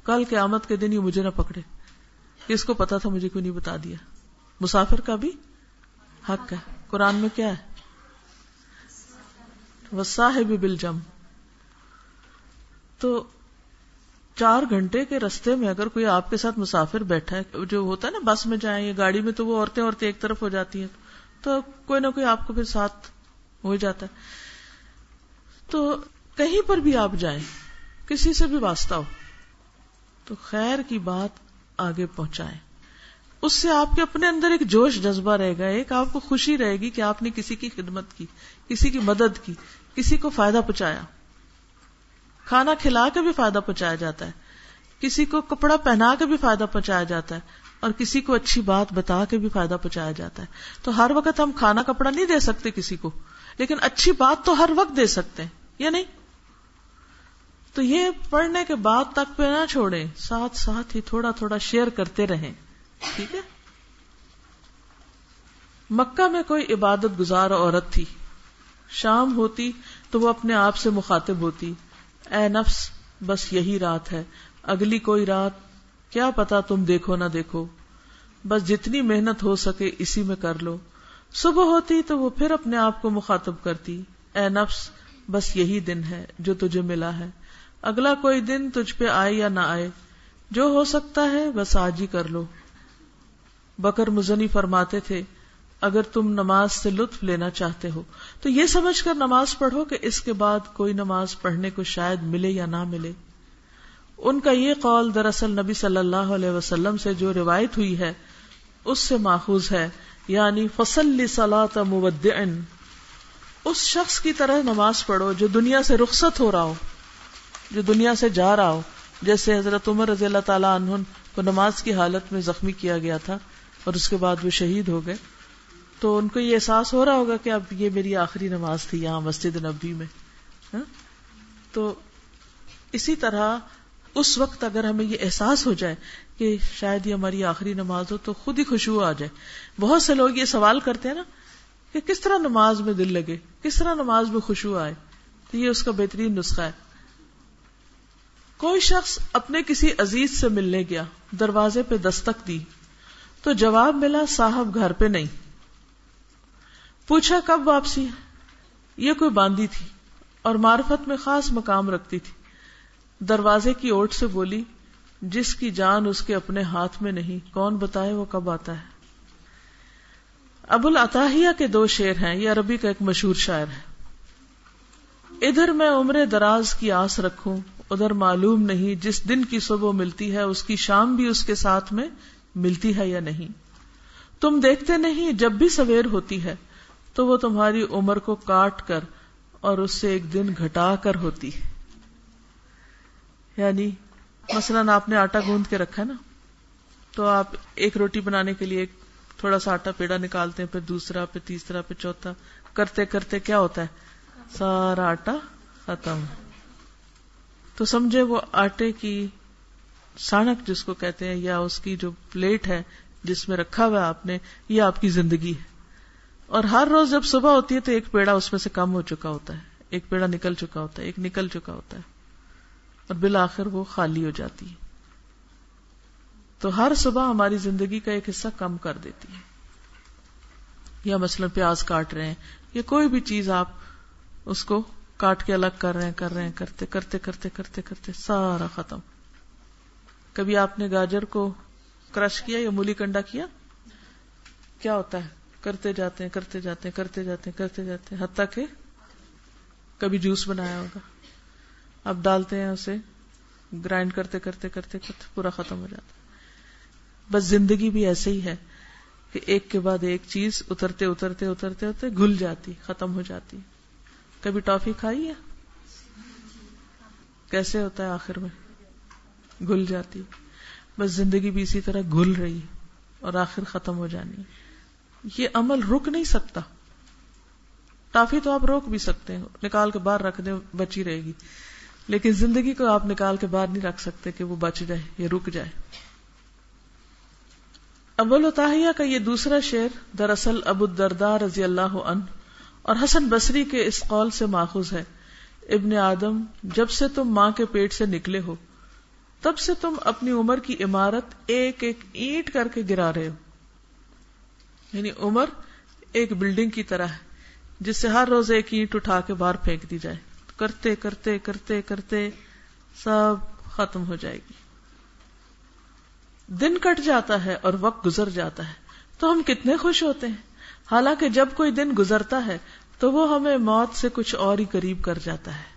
کل کے آمد کے دن یہ مجھے نہ پکڑے۔ اس کو پتا تھا مجھے کوئی نہیں بتا دیا۔ مسافر کا بھی حق ہے۔ قرآن میں کیا ہے؟ وسا ہے بھی بل جم تو چار گھنٹے کے رستے میں اگر کوئی آپ کے ساتھ مسافر بیٹھا ہے، جو ہوتا ہے نا، بس میں جائیں یا گاڑی میں، تو وہ عورتیں عورتیں ایک طرف ہو جاتی ہیں۔ تو کوئی نہ کوئی آپ کو پھر ساتھ ہو جاتا ہے۔ تو کہیں پر بھی آپ جائیں، کسی سے بھی واسطہ ہو، تو خیر کی بات آگے پہنچائیں۔ اس سے آپ کے اپنے اندر ایک جوش جذبہ رہے گا، ایک آپ کو خوشی رہے گی کہ آپ نے کسی کی خدمت کی، کسی کی مدد کی، کسی کو فائدہ پہنچایا۔ کھانا کھلا کے بھی فائدہ پہنچایا جاتا ہے۔ کسی کو کپڑا پہنا کے بھی فائدہ پہنچایا جاتا ہے اور کسی کو اچھی بات بتا کے بھی فائدہ پہنچایا جاتا ہے۔ تو ہر وقت ہم کھانا کپڑا نہیں دے سکتے کسی کو، لیکن اچھی بات تو ہر وقت دے سکتے ہیں، یا نہیں؟ تو یہ پڑھنے کے بعد تک پہ نہ چھوڑے ساتھ ساتھ ہی تھوڑا تھوڑا شیئر کرتے رہیں، ٹھیک ہے؟ مکہ میں کوئی عبادت گزار عورت تھی، شام ہوتی تو وہ اپنے آپ سے مخاطب ہوتی۔ اے نفس، بس یہی رات ہے۔ اگلی کوئی رات، کیا پتا تم دیکھو نہ دیکھو۔ بس جتنی محنت ہو سکے اسی میں کر لو۔ صبح ہوتی تو وہ پھر اپنے آپ کو مخاطب کرتی۔ اے نفس، بس یہی دن ہے جو تجھے ملا ہے۔ اگلا کوئی دن تجھ پہ آئے یا نہ آئے، جو ہو سکتا ہے بس آج ہی کر لو۔ بکر مزنی فرماتے تھے، اگر تم نماز سے لطف لینا چاہتے ہو۔ تو یہ سمجھ کر نماز پڑھو کہ اس کے بعد کوئی نماز پڑھنے کو شاید ملے یا نہ ملے۔ ان کا یہ قول دراصل نبی صلی اللہ علیہ وسلم سے جو روایت ہوئی ہے، اس سے ماخوذ ہے۔ یعنی فصل سلاۃ مودعن اس شخص کی طرح نماز پڑھو جو دنیا سے رخصت ہو رہا ہو، جو دنیا سے جا رہا ہو۔ جیسے حضرت عمر رضی اللہ تعالیٰ عنہ کو نماز کی حالت میں زخمی کیا گیا تھا اور اس کے بعد وہ شہید ہو گئے۔ تو ان کو یہ احساس ہو رہا ہوگا کہ اب یہ میری آخری نماز تھی یہاں مسجد نبی میں ہاں؟ تو اسی طرح اس وقت اگر ہمیں یہ احساس ہو جائے کہ شاید یہ ہماری آخری نماز ہو تو خود ہی خوشبو آ جائے۔ بہت سے لوگ یہ سوال کرتے ہیں نا کہ کس طرح نماز میں دل لگے، کس طرح نماز میں خوشبو آئے؟ تو یہ اس کا بہترین نسخہ ہے۔ کوئی شخص اپنے کسی عزیز سے ملنے گیا، دروازے پہ دستک دی، تو جواب ملا صاحب گھر پہ نہیں۔ پوچھا کب واپسی یہ کوئی باندھی تھی اور معرفت میں خاص مقام رکھتی تھی۔ دروازے کی اوٹ سے بولی، جس کی جان اس کے اپنے ہاتھ میں نہیں، کون بتائے وہ کب آتا ہے؟ ابو الطاہیہ کے دو شیر ہیں، یہ عربی کا ایک مشہور شاعر ہے۔ ادھر میں عمر دراز کی آس رکھوں، ادھر معلوم نہیں جس دن کی صبح ملتی ہے، اس کی شام بھی اس کے ساتھ میں ملتی ہے یا نہیں۔ تم دیکھتے نہیں، جب بھی سویر ہوتی ہے تو وہ تمہاری عمر کو کاٹ کر اور اس سے ایک دن گھٹا کر ہوتی ہے۔ یعنی مثلاً آپ نے آٹا گوند کے رکھا نا، تو آپ ایک روٹی بنانے کے لیے ایک تھوڑا سا آٹا پیڑا نکالتے ہیں، پھر دوسرا، پھر تیسرا، پھر چوتھا، کرتے کرتے کیا ہوتا ہے؟ سارا آٹا ختم۔ تو سمجھے وہ آٹے کی سانک جس کو کہتے ہیں یا اس کی جو پلیٹ ہے جس میں رکھا ہوا آپ نے، یہ آپ کی زندگی ہے۔ اور ہر روز جب صبح ہوتی ہے تو ایک پیڑا اس میں سے کم ہو چکا ہوتا ہے۔ ایک پیڑا نکل چکا ہوتا ہے، ایک نکل چکا ہوتا ہے۔ اور بالآخر وہ خالی ہو جاتی ہے۔ تو ہر صبح ہماری زندگی کا ایک حصہ کم کر دیتی ہے۔ یا مثلا پیاز کاٹ رہے ہیں، یا کوئی بھی چیز آپ اس کو کاٹ کے الگ کر رہے ہیں، کر رہے ہیں، کرتے کرتے کرتے کرتے کرتے، سارا ختم۔ کبھی آپ نے گاجر کو کرش کیا یا مولی کنڈا کیا؟ کیا ہوتا ہے؟ کرتے جاتے ہیں، کرتے جاتے ہیں، کرتے جاتے ہیں، کرتے جاتے ہیں، حتیٰ کہ کبھی جوس بنایا ہوگا۔ اب ڈالتے ہیں اسے، گرائنڈ کرتے کرتے کرتے کرتے، پورا ختم ہو جاتا بس زندگی بھی ایسے ہی ہے کہ ایک کے بعد ایک چیز اترتے اترتے اترتے اترتے گل جاتی، ختم ہو جاتی۔ کبھی ٹافی کھائی ہے؟ کیسے ہوتا ہے آخر میں؟ گل جاتی۔ بس زندگی بھی اسی طرح گل رہی اور آخر ختم ہو جانی۔ یہ عمل رک نہیں سکتا۔ ٹافی تو آپ روک بھی سکتے ہیں، نکال کے باہر رکھ دیں، بچی رہے گی۔ لیکن زندگی کو آپ نکال کے باہر نہیں رکھ سکتے کہ وہ بچ جائے یا رک جائے۔ ابول الطاہیہ کا یہ دوسرا شعر دراصل ابو الدرداء رضی اللہ عنہ اور حسن بصری کے اس قول سے ماخوذ ہے۔ ابن آدم، جب سے تم ماں کے پیٹ سے نکلے ہو، تب سے تم اپنی عمر کی عمارت ایک ایک اینٹ کر کے گرا رہے ہو۔ یعنی عمر ایک بلڈنگ کی طرح ہے، جس سے ہر روز ایک اینٹ اٹھا کے باہر پھینک دی جائے۔ کرتے کرتے کرتے کرتے سب ختم ہو جائے گی۔ دن کٹ جاتا ہے اور وقت گزر جاتا ہے۔ تو ہم کتنے خوش ہوتے ہیں۔ حالانکہ جب کوئی دن گزرتا ہے تو وہ ہمیں موت سے کچھ اور ہی قریب کر جاتا ہے۔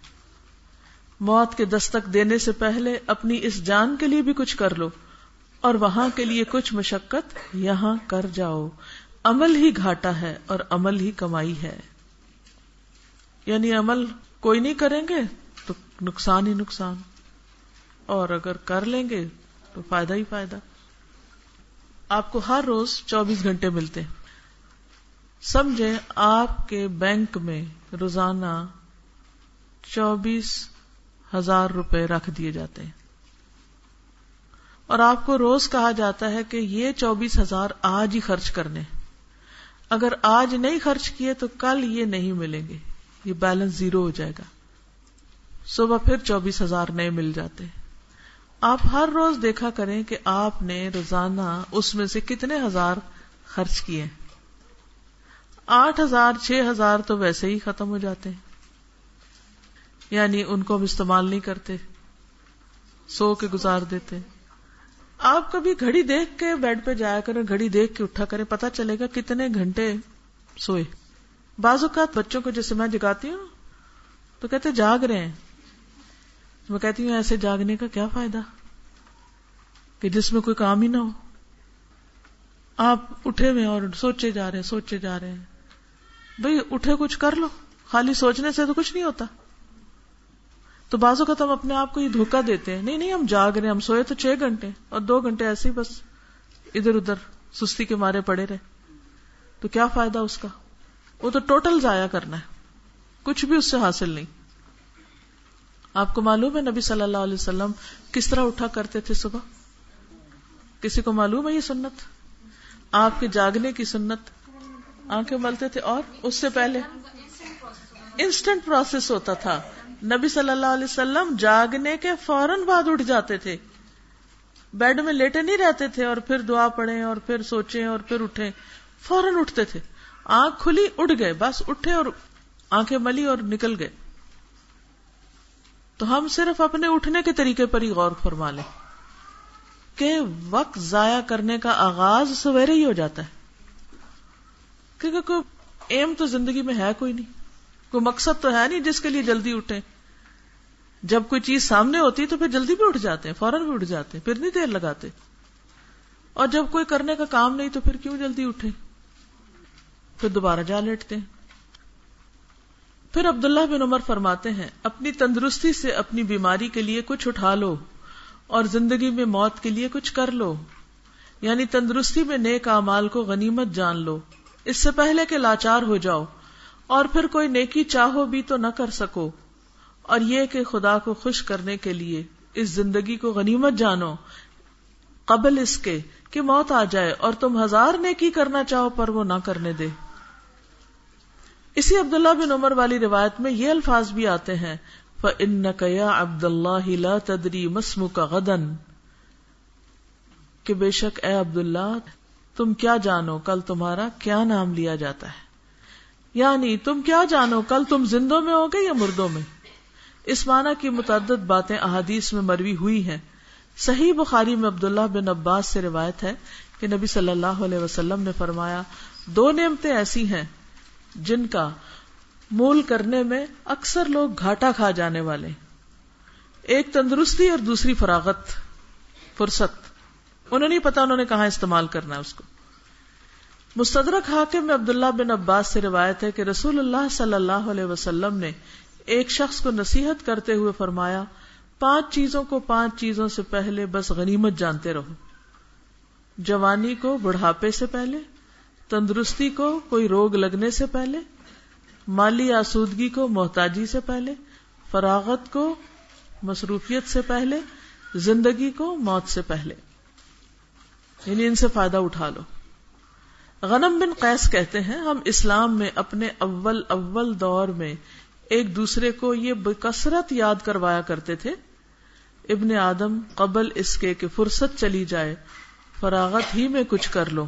موت کے دستک دینے سے پہلے اپنی اس جان کے لیے بھی کچھ کر لو اور وہاں کے لیے کچھ مشقت یہاں کر جاؤ۔ عمل ہی گھاٹا ہے اور عمل ہی کمائی ہے۔ یعنی عمل کوئی نہیں کریں گے تو نقصان ہی نقصان۔ اور اگر کر لیں گے تو فائدہ ہی فائدہ۔ آپ کو ہر روز چوبیس گھنٹے ملتے سمجھے آپ کے بینک میں روزانہ چوبیس ہزار روپے رکھ دیے جاتے ہیں۔ اور آپ کو روز کہا جاتا ہے کہ یہ چوبیس ہزار آج ہی خرچ کرنے اگر آج نہیں خرچ کیے تو کل یہ نہیں ملیں گے۔ یہ بیلنس زیرو ہو جائے گا۔ صبح پھر چوبیس ہزار نئے مل جاتے ہیں۔ آپ ہر روز دیکھا کریں کہ آپ نے روزانہ اس میں سے کتنے ہزار خرچ کیے آٹھ ہزار، چھ ہزار تو ویسے ہی ختم ہو جاتے ہیں۔ یعنی ان کو ہم استعمال نہیں کرتے۔ سو کے گزار دیتے آپ کبھی گھڑی دیکھ کے بیڈ پہ جایا کریں، گھڑی دیکھ کے اٹھا کریں پتا چلے گا کتنے گھنٹے سوئے۔ بعض اوقات بچوں کو جیسے میں جگاتی ہوں، تو کہتے جاگ رہے ہیں۔ میں کہتی ہوں ایسے جاگنے کا کیا فائدہ؟ کہ جس میں کوئی کام ہی نہ ہو۔ آپ اٹھے ہوئے اور سوچے جا رہے ہیں، سوچے جا رہے ہیں۔ بھائی اٹھے کچھ کر لو، خالی سوچنے سے تو کچھ نہیں ہوتا۔ تو بازو کا تو ہم اپنے آپ کو یہ دھوکا دیتے ہیں۔ نہیں نہیں، ہم جاگ رہے ہیں، ہم سوئے تو چھ گھنٹے اور دو گھنٹے ایسے ہی بس ادھر ادھر سستی کے مارے پڑے رہے۔ تو کیا فائدہ اس کا؟ وہ تو ٹوٹل ضائع کرنا ہے۔ کچھ بھی اس سے حاصل نہیں۔ آپ کو معلوم ہے نبی صلی اللہ علیہ وسلم کس طرح اٹھا کرتے تھے صبح؟ کسی کو معلوم ہے یہ سنت؟ آپ کے جاگنے کی سنت؟ آنکھیں ملتے تھے اور اس سے پہلے؟ انسٹنٹ پروسیس ہوتا تھا۔ نبی صلی اللہ علیہ وسلم جاگنے کے فوراً بعد اٹھ جاتے تھے۔ بیڈ میں لیٹے نہیں رہتے تھے اور پھر دعا پڑھیں اور پھر سوچیں اور پھر اٹھیں۔ فوراً اٹھتے تھے۔ آنکھ کھلی اٹھ گئے، بس اٹھے اور آنکھیں ملی اور نکل گئے۔ تو ہم صرف اپنے اٹھنے کے طریقے پر ہی غور فرما لیں کہ وقت ضائع کرنے کا آغاز سویرے ہی ہو جاتا ہے۔ کیونکہ کوئی ایم تو زندگی میں ہے کوئی نہیں، کوئی مقصد تو ہے نہیں جس کے لیے جلدی اٹھے جب کوئی چیز سامنے ہوتی تو پھر جلدی بھی اٹھ جاتے ہیں، فوراً بھی اٹھ جاتے ہیں، پھر نہیں دیر لگاتے۔ اور جب کوئی کرنے کا کام نہیں تو پھر کیوں جلدی اٹھے؟ پھر دوبارہ جا لیٹتے ہیں۔ پھر عبداللہ بن عمر فرماتے ہیں، اپنی تندرستی سے اپنی بیماری کے لیے کچھ اٹھا لو اور زندگی میں موت کے لیے کچھ کر لو۔ یعنی تندرستی میں نیک امال کو غنیمت جان لو۔ اس سے پہلے کہ لاچار ہو جاؤ اور پھر کوئی نیکی چاہو بھی تو نہ کر سکو۔ اور یہ کہ خدا کو خوش کرنے کے لیے اس زندگی کو غنیمت جانو، قبل اس کے کہ موت آ جائے اور تم ہزار نیکی کرنا چاہو پر وہ نہ کرنے دے۔ اسی عبداللہ بن عمر والی روایت میں یہ الفاظ بھی آتے ہیں، فَإِنَّكَ يَا عَبْدَ اللَّهِ لَا تَدْرِي مَسْمُكَ غَدًا۔ کہ بے شک اے عبداللہ، تم کیا جانو، کل تمہارا کیا نام لیا جاتا ہے؟ یعنی تم کیا جانو، کل تم زندوں میں ہوگے یا مردوں میں؟ اس معنی کی متعدد باتیں احادیث میں مروی ہوئی ہیں۔ صحیح بخاری میں عبداللہ بن عباس سے روایت ہے کہ نبی صلی اللہ علیہ وسلم نے فرمایا، دو نعمتیں ایسی ہیں جن کا مول کرنے میں اکثر لوگ گھاٹا کھا جانے والے۔ ایک تندرستی اور دوسری فراغت، فرصت۔ انہوں نہیں پتا انہوں نے کہاں استعمال کرنا ہے اس کو۔ مستدرک حاکم میں عبداللہ بن عباس سے روایت ہے کہ رسول اللہ صلی اللہ علیہ وسلم نے ایک شخص کو نصیحت کرتے ہوئے فرمایا، پانچ چیزوں کو پانچ چیزوں سے پہلے بس غنیمت جانتے رہو۔ جوانی کو بڑھاپے سے پہلے، تندرستی کو کوئی روگ لگنے سے پہلے، مالی آسودگی کو محتاجی سے پہلے، فراغت کو مصروفیت سے پہلے، زندگی کو موت سے پہلے۔ یعنی ان سے فائدہ اٹھا لو۔ غنم بن قیس کہتے ہیں، ہم اسلام میں اپنے اول اول دور میں ایک دوسرے کو یہ بکثرت یاد کروایا کرتے تھے، ابن آدم قبل اس کے کہ فرصت چلی جائے، فراغت ہی میں کچھ کر لو۔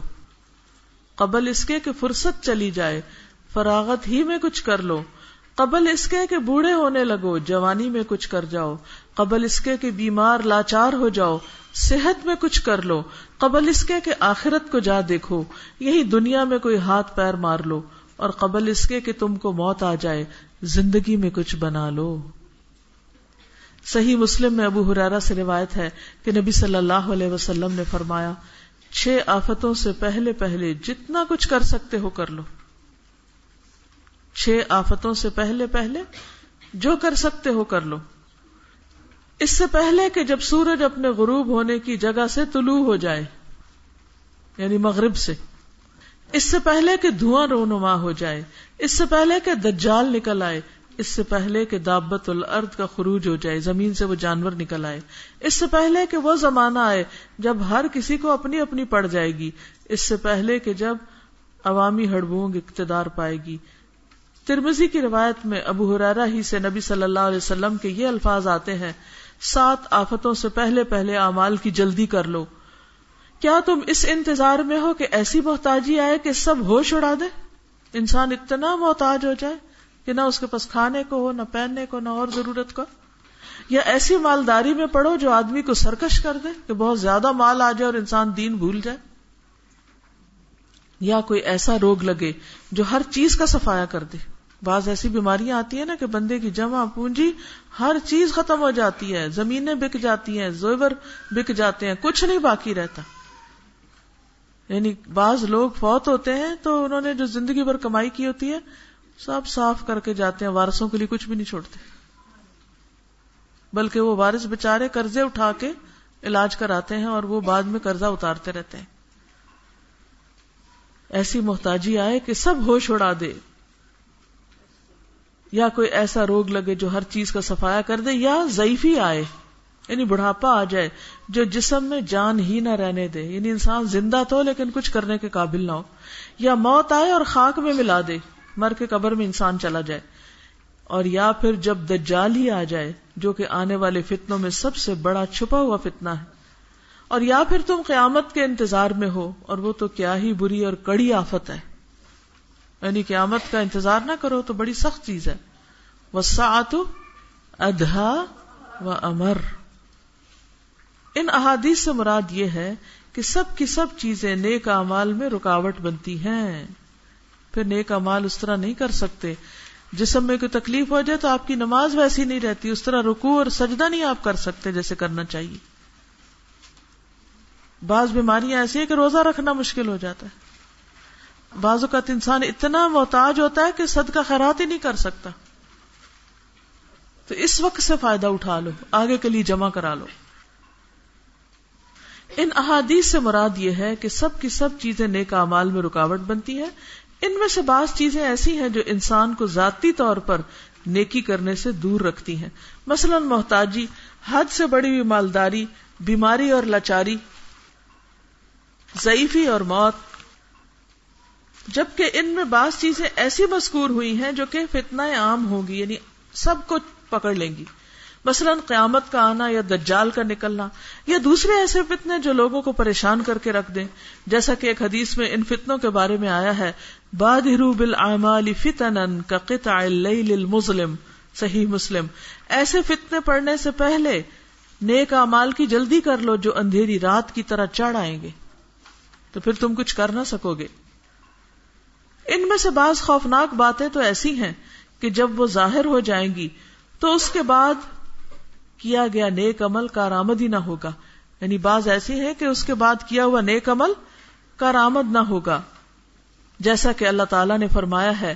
قبل اس کے کہ فرصت چلی جائے، فراغت ہی میں کچھ کر لو۔ قبل اس کے کہ بوڑھے ہونے لگو، جوانی میں کچھ کر جاؤ۔ قبل اس کے کہ بیمار لاچار ہو جاؤ، صحت میں کچھ کر لو۔ قبل اس کے کہ آخرت کو جا دیکھو، یہی دنیا میں کوئی ہاتھ پیر مار لو۔ اور قبل اس کے کہ تم کو موت آ جائے زندگی میں کچھ بنا لو۔ صحیح مسلم میں ابو حرارا سے روایت ہے کہ نبی صلی اللہ علیہ وسلم نے فرمایا، چھ آفتوں سے پہلے پہلے جتنا کچھ کر سکتے ہو کر لو۔ چھ آفتوں سے پہلے پہلے جو کر سکتے ہو کر لو۔ اس سے پہلے کہ جب سورج اپنے غروب ہونے کی جگہ سے طلوع ہو جائے یعنی مغرب سے۔ اس سے پہلے کہ دھواں رونما ہو جائے، اس سے پہلے کہ دجال نکل آئے، اس سے پہلے کہ دابت الارض کا خروج ہو جائے، زمین سے وہ جانور نکل آئے۔ اس سے پہلے کہ وہ زمانہ آئے جب ہر کسی کو اپنی اپنی پڑ جائے گی۔ اس سے پہلے کہ جب عوامی ہڑبونگ اقتدار پائے گی۔ ترمزی کی روایت میں ابو حرارا ہی سے نبی صلی اللہ علیہ وسلم کے یہ الفاظ آتے ہیں، سات آفتوں سے پہلے پہلے اعمال کی جلدی کر لو۔ کیا تم اس انتظار میں ہو کہ ایسی محتاجی آئے کہ سب ہوش اڑا دے؟ انسان اتنا محتاج ہو جائے کہ نہ اس کے پاس کھانے کو ہو، نہ پہننے کو، نہ اور ضرورت کو۔ یا ایسی مالداری میں پڑھو جو آدمی کو سرکش کر دے کہ بہت زیادہ مال آ جائے اور انسان دین بھول جائے۔ یا کوئی ایسا روگ لگے جو ہر چیز کا سفایا کر دے۔ بعض ایسی بیماریاں آتی ہیں نا کہ بندے کی جمع پونجی ہر چیز ختم ہو جاتی ہے، زمینیں بک جاتی ہیں زیور بک جاتے ہیں، کچھ نہیں باقی رہتا۔ یعنی بعض لوگ فوت ہوتے ہیں تو انہوں نے جو زندگی بھر کمائی کی ہوتی ہے، سب صاف کر کے جاتے ہیں وارسوں کے لیے کچھ بھی نہیں چھوڑتے۔ بلکہ وہ وارث بےچارے قرضے اٹھا کے علاج کراتے ہیں اور وہ بعد میں قرضہ اتارتے رہتے ہیں۔ ایسی محتاجی آئے کہ سب ہوش اڑا دے۔ یا کوئی ایسا روگ لگے جو ہر چیز کا سفایا کر دے، یا ضعیفی آئے۔ یعنی بڑھاپا آ جائے، جو جسم میں جان ہی نہ رہنے دے یعنی انسان زندہ تو لیکن کچھ کرنے کے قابل نہ ہو، یا موت آئے اور خاک میں ملا دے، مر کے قبر میں انسان چلا جائے۔ اور یا پھر جب دجال ہی آ جائے، جو کہ آنے والے فتنوں میں سب سے بڑا چھپا ہوا فتنہ ہے۔ اور یا پھر تم قیامت کے انتظار میں ہو، اور وہ تو کیا ہی بری اور کڑی آفت ہے۔ یعنی قیامت کا انتظار نہ کرو تو بڑی سخت چیز ہے۔ وسعت ادھا و امر ان احادیث سے مراد یہ ہے کہ سب کی سب چیزیں نیک امال میں رکاوٹ بنتی ہیں۔ پھر نیک امال اس طرح نہیں کر سکتے۔ جسم میں کوئی تکلیف ہو جائے تو آپ کی نماز ویسی نہیں رہتی، اس طرح رکو اور سجدہ نہیں آپ کر سکتے جیسے کرنا چاہیے۔ بعض بیماریاں ایسی ہیں کہ روزہ رکھنا مشکل ہو جاتا ہے۔ بعض اوقات انسان اتنا محتاج ہوتا ہے کہ صدقہ خیرات ہی نہیں کر سکتا۔ تو اس وقت سے فائدہ اٹھا لو، آگے کے لیے جمع کرا لو۔ ان احادیث سے مراد یہ ہے کہ سب کی سب چیزیں نیک امال میں رکاوٹ بنتی ہے ان میں سے بعض چیزیں ایسی ہیں جو انسان کو ذاتی طور پر نیکی کرنے سے دور رکھتی ہیں۔ مثلا محتاجی، حد سے بڑی ہوئی مالداری، بیماری اور لاچاری، ضعیفی اور موت۔ جبکہ ان میں بعض چیزیں ایسی مذکور ہوئی ہیں جو کہ فتنہ عام ہوگی یعنی سب کو پکڑ لیں گی۔ مثلا قیامت کا آنا یا دجال کا نکلنا، یا دوسرے ایسے فتنے جو لوگوں کو پریشان کر کے رکھ دیں، جیسا کہ ایک حدیث میں ان فتنوں کے بارے میں آیا ہے بادرو بالعمال فتنا کا المظلم، صحیح مسلم۔ ایسے فتنے پڑنے سے پہلے نیک اعمال کی جلدی کر لو جو اندھیری رات کی طرح چڑھ آئیں گے۔ تو پھر تم کچھ کر نہ سکو گے۔ ان میں سے بعض خوفناک باتیں تو ایسی ہیں کہ جب وہ ظاہر ہو جائیں گی، تو اس کے بعد کیا گیا نیک عمل کارآمد ہی نہ ہوگا۔ یعنی بعض ایسی ہے کہ اس کے بعد کیا ہوا نیک عمل کارآمد نہ ہوگا۔ جیسا کہ اللہ تعالیٰ نے فرمایا ہے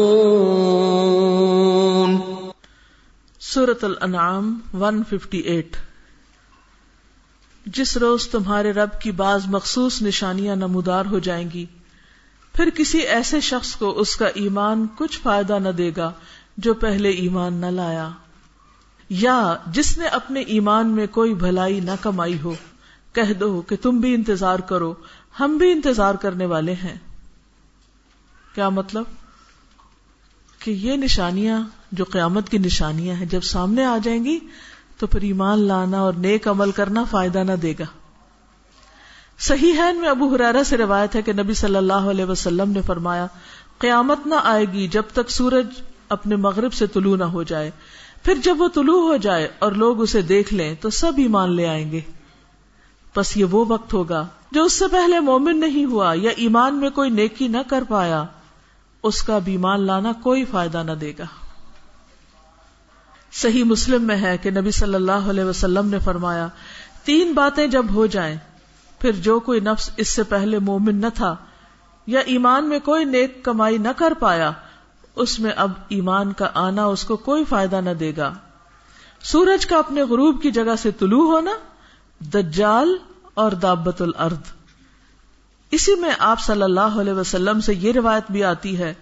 سورت الانعام 158 جس روز تمہارے رب کی بعض مخصوص نشانیاں نمودار ہو جائیں گی، پھر کسی ایسے شخص کو اس کا ایمان کچھ فائدہ نہ دے گا جو پہلے ایمان نہ لایا۔ یا جس نے اپنے ایمان میں کوئی بھلائی نہ کمائی ہو، کہہ دو کہ تم بھی انتظار کرو، ہم بھی انتظار کرنے والے ہیں۔ کیا مطلب؟ کہ یہ نشانیاں جو قیامت کی نشانیاں ہیں، جب سامنے آ جائیں گی تو پھر ایمان لانا اور نیک عمل کرنا فائدہ نہ دے گا۔ صحیح ہے میں ابو حرارا سے روایت ہے کہ نبی صلی اللہ علیہ وسلم نے فرمایا، قیامت نہ آئے گی جب تک سورج اپنے مغرب سے طلوع نہ ہو جائے۔ پھر جب وہ طلوع ہو جائے اور لوگ اسے دیکھ لیں تو سب ایمان لے آئیں گے۔ بس یہ وہ وقت ہوگا جو اس سے پہلے مومن نہیں ہوا یا ایمان میں کوئی نیکی نہ کر پایا۔ اس کا بیمان لانا کوئی فائدہ نہ دے گا۔ صحیح مسلم میں ہے کہ نبی صلی اللہ علیہ وسلم نے فرمایا، تین باتیں جب ہو جائیں، پھر جو کوئی نفس اس سے پہلے مومن نہ تھا یا ایمان میں کوئی نیک کمائی نہ کر پایا، اس میں اب ایمان کا آنا اس کو کوئی فائدہ نہ دے گا۔ سورج کا اپنے غروب کی جگہ سے طلوع ہونا، دجال اور دابت الارض۔ اسی میں آپ صلی اللہ علیہ وسلم سے یہ روایت بھی آتی ہے،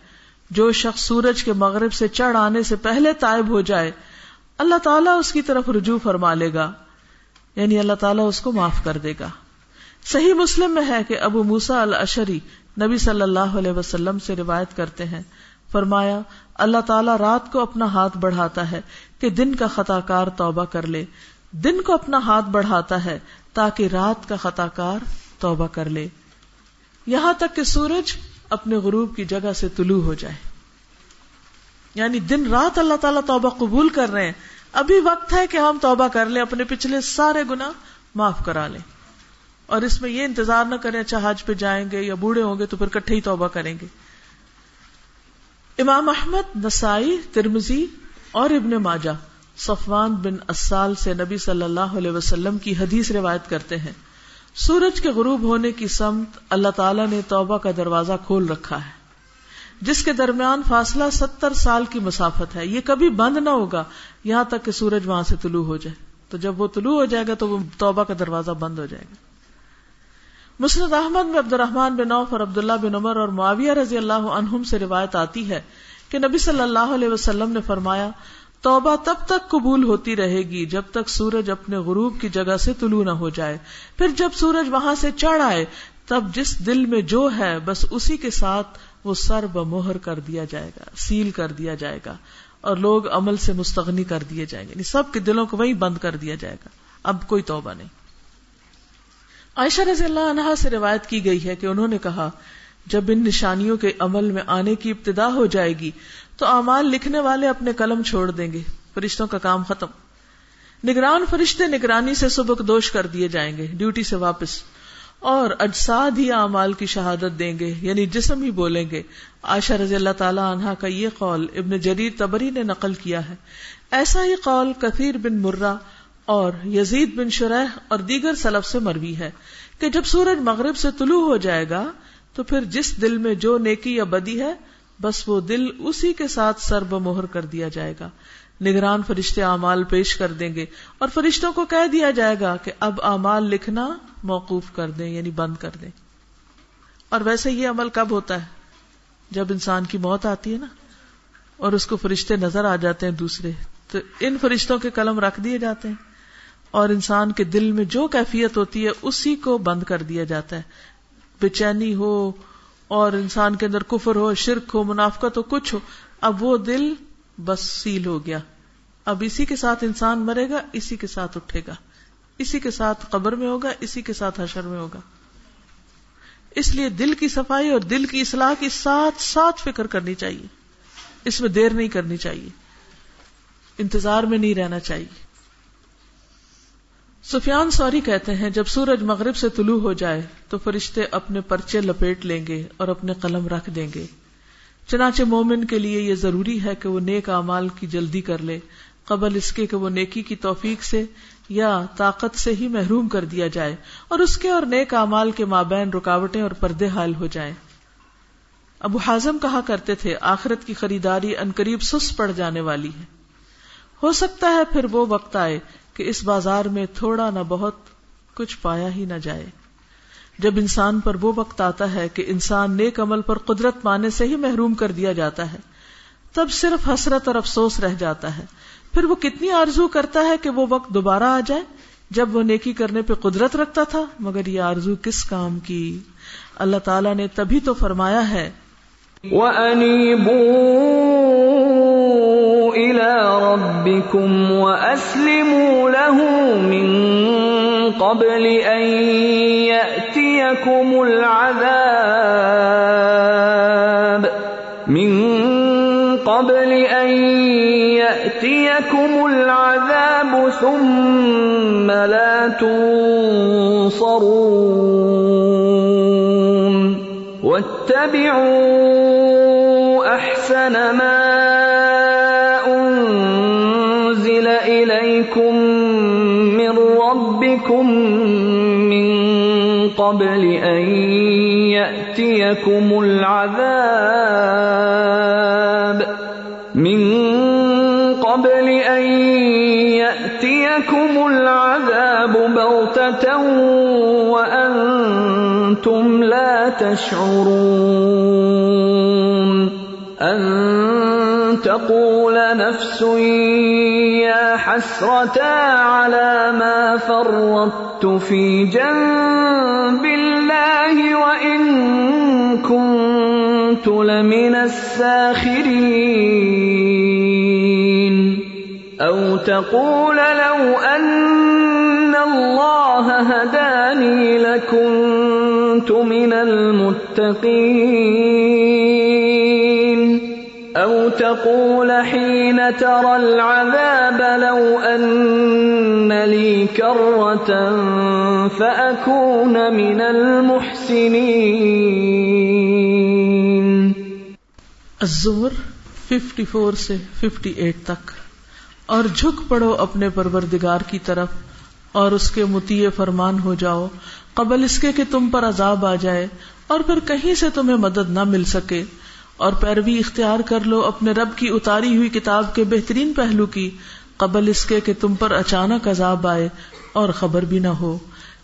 جو شخص سورج کے مغرب سے چڑھ آنے سے پہلے تائب ہو جائے، اللہ تعالیٰ اس کی طرف رجوع فرما لے گا۔ یعنی اللہ تعالیٰ اس کو معاف کر دے گا۔ صحیح مسلم میں ہے کہ ابو موسا الشری نبی صلی اللہ علیہ وسلم سے روایت کرتے ہیں۔ فرمایا، اللہ تعالیٰ رات کو اپنا ہاتھ بڑھاتا ہے کہ دن کا خطا کار توبہ کر لے۔ دن کو اپنا ہاتھ بڑھاتا ہے تاکہ رات کا خطا کار توبہ کر لے۔ یہاں تک کہ سورج اپنے غروب کی جگہ سے طلوع ہو جائے۔ یعنی دن رات اللہ تعالیٰ توبہ قبول کر رہے ہیں۔ ابھی وقت ہے کہ ہم توبہ کر لیں، اپنے پچھلے سارے گنا معاف کرا لیں۔ اور اس میں یہ انتظار نہ کریں اچھا حج پہ جائیں گے یا بوڑھے ہوں گے تو پھر کٹھے ہی توبہ کریں گے۔ امام احمد، نسائی ترمزی اور ابن ماجہ، صفوان بن اسال سے نبی صلی اللہ علیہ وسلم کی حدیث روایت کرتے ہیں۔ سورج کے غروب ہونے کی سمت اللہ تعالیٰ نے توبہ کا دروازہ کھول رکھا ہے۔ جس کے درمیان فاصلہ ستر سال کی مسافت ہے۔ یہ کبھی بند نہ ہوگا۔ یہاں تک کہ سورج وہاں سے طلوع ہو جائے۔ تو جب وہ طلوع ہو جائے گا تو وہ توبہ کا دروازہ بند ہو جائے گا۔ مسرد احمد میں عبد الرحمان بن عوف اور عبداللہ بن عمر اور معاویہ رضی اللہ عنہم سے روایت آتی ہے کہ نبی صلی اللہ علیہ وسلم نے فرمایا توبہ تب تک قبول ہوتی رہے گی جب تک سورج اپنے غروب کی جگہ سے طلوع نہ ہو جائے۔ پھر جب سورج وہاں سے چڑھ آئے، تب جس دل میں جو ہے، بس اسی کے ساتھ وہ سر بمہر کر دیا جائے گا، سیل کر دیا جائے گا اور لوگ عمل سے مستغنی کر دیے جائیں گے۔ یعنی سب کے دلوں کو وہی بند کر دیا جائے گا۔ اب کوئی توبہ نہیں۔ عائشہ رضی اللہ عنہا سے روایت کی گئی ہے کہ انہوں نے کہا، جب ان نشانیوں کے عمل میں آنے کی ابتدا ہو جائے گی تو اعمال لکھنے والے اپنے قلم چھوڑ دیں گے، فرشتوں کا کام ختم۔ نگران فرشتے نگرانی سے سبک دوش کر دیے جائیں گے، ڈیوٹی سے واپس۔ اور اجساد ہی اعمال کی شہادت دیں گے یعنی جسم ہی بولیں گے۔ عائشہ رضی اللہ تعالی عنہا کا یہ قول ابن جریر تبری نے نقل کیا ہے۔ ایسا ہی قول کثیر بن مرہ اور یزید بن شرح اور دیگر سلف سے مروی ہے کہ جب سورج مغرب سے طلوع ہو جائے گا تو پھر جس دل میں جو نیکی یا بدی ہے بس وہ دل اسی کے ساتھ سر بمہر کر دیا جائے گا۔ نگران فرشتے اعمال پیش کر دیں گے اور فرشتوں کو کہہ دیا جائے گا کہ اب اعمال لکھنا موقوف کر دیں یعنی بند کر دیں۔ اور ویسے یہ عمل کب ہوتا ہے؟ جب انسان کی موت آتی ہے نا، اور اس کو فرشتے نظر آ جاتے ہیں دوسرے، تو ان فرشتوں کے قلم رکھ دیے جاتے ہیں۔ اور انسان کے دل میں جو کیفیت ہوتی ہے، اسی کو بند کر دیا جاتا ہے۔ بے چینی ہو اور انسان کے اندر کفر ہو، شرک ہو، منافقت ہو، کچھ ہو، اب وہ دل بس سیل ہو گیا۔ اب اسی کے ساتھ انسان مرے گا، اسی کے ساتھ اٹھے گا۔ اسی کے ساتھ قبر میں ہوگا، اسی کے ساتھ حشر میں ہوگا۔ اس لیے دل کی صفائی اور دل کی اصلاح کی ساتھ ساتھ فکر کرنی چاہیے۔ اس میں دیر نہیں کرنی چاہیے۔ انتظار میں نہیں رہنا چاہیے۔ سفیان سوری کہتے ہیں، جب سورج مغرب سے طلوع ہو جائے تو فرشتے اپنے پرچے لپیٹ لیں گے اور اپنے قلم رکھ دیں گے۔ چنانچہ مومن کے لیے یہ ضروری ہے کہ وہ نیک اعمال کی جلدی کر لے۔ قبل اس کے کہ وہ نیکی کی توفیق سے یا طاقت سے ہی محروم کر دیا جائے اور اس کے اور نیک اعمال کے مابین رکاوٹیں اور پردے حال ہو جائیں۔ ابو حازم کہا کرتے تھے، آخرت کی خریداری انقریب سس پڑ جانے والی ہے۔ ہو سکتا ہے پھر وہ وقت آئے کہ اس بازار میں تھوڑا نہ بہت کچھ پایا ہی نہ جائے۔ جب انسان پر وہ وقت آتا ہے کہ انسان نیک عمل پر قدرت پانے سے ہی محروم کر دیا جاتا ہے، تب صرف حسرت اور افسوس رہ جاتا ہے۔ پھر وہ کتنی آرزو کرتا ہے کہ وہ وقت دوبارہ آ جائے؟ جب وہ نیکی کرنے پہ قدرت رکھتا تھا، مگر یہ آرزو کس کام کی؟ اللہ تعالیٰ نے تبھی تو فرمایا ہے ربكم وأسلموا له من قبل أن يأتيكم العذاب من قبل أن يأتيكم العذاب ثم لا تنصرون واتبعوا أحسن ما انزل الیکم من ربکم من قبل أن يأتيكم العذاب من قبل أن يأتيكم العذاب بغتة وأنتم لا تشعرون أن تقول نفس يا حسرة على ما فرطت في جنب الله وإن كنت لمن الساخرين أو تقول لو أن الله هداني لكنت كنت من المتقين. أو تقول حين ترى العذاب لو أن لي كرة فأكون من المحسنين. الزمر 54 سے 58 تک اور جھک پڑو اپنے پروردگار کی طرف اور اس کے متی فرمان ہو جاؤ قبل اس کے کہ تم پر عذاب آ جائے اور پھر کہیں سے تمہیں مدد نہ مل سکے۔ اور پیروی اختیار کر لو اپنے رب کی اتاری ہوئی کتاب کے بہترین پہلو کی۔ قبل اس کے کہ تم پر اچانک عذاب آئے اور خبر بھی نہ ہو۔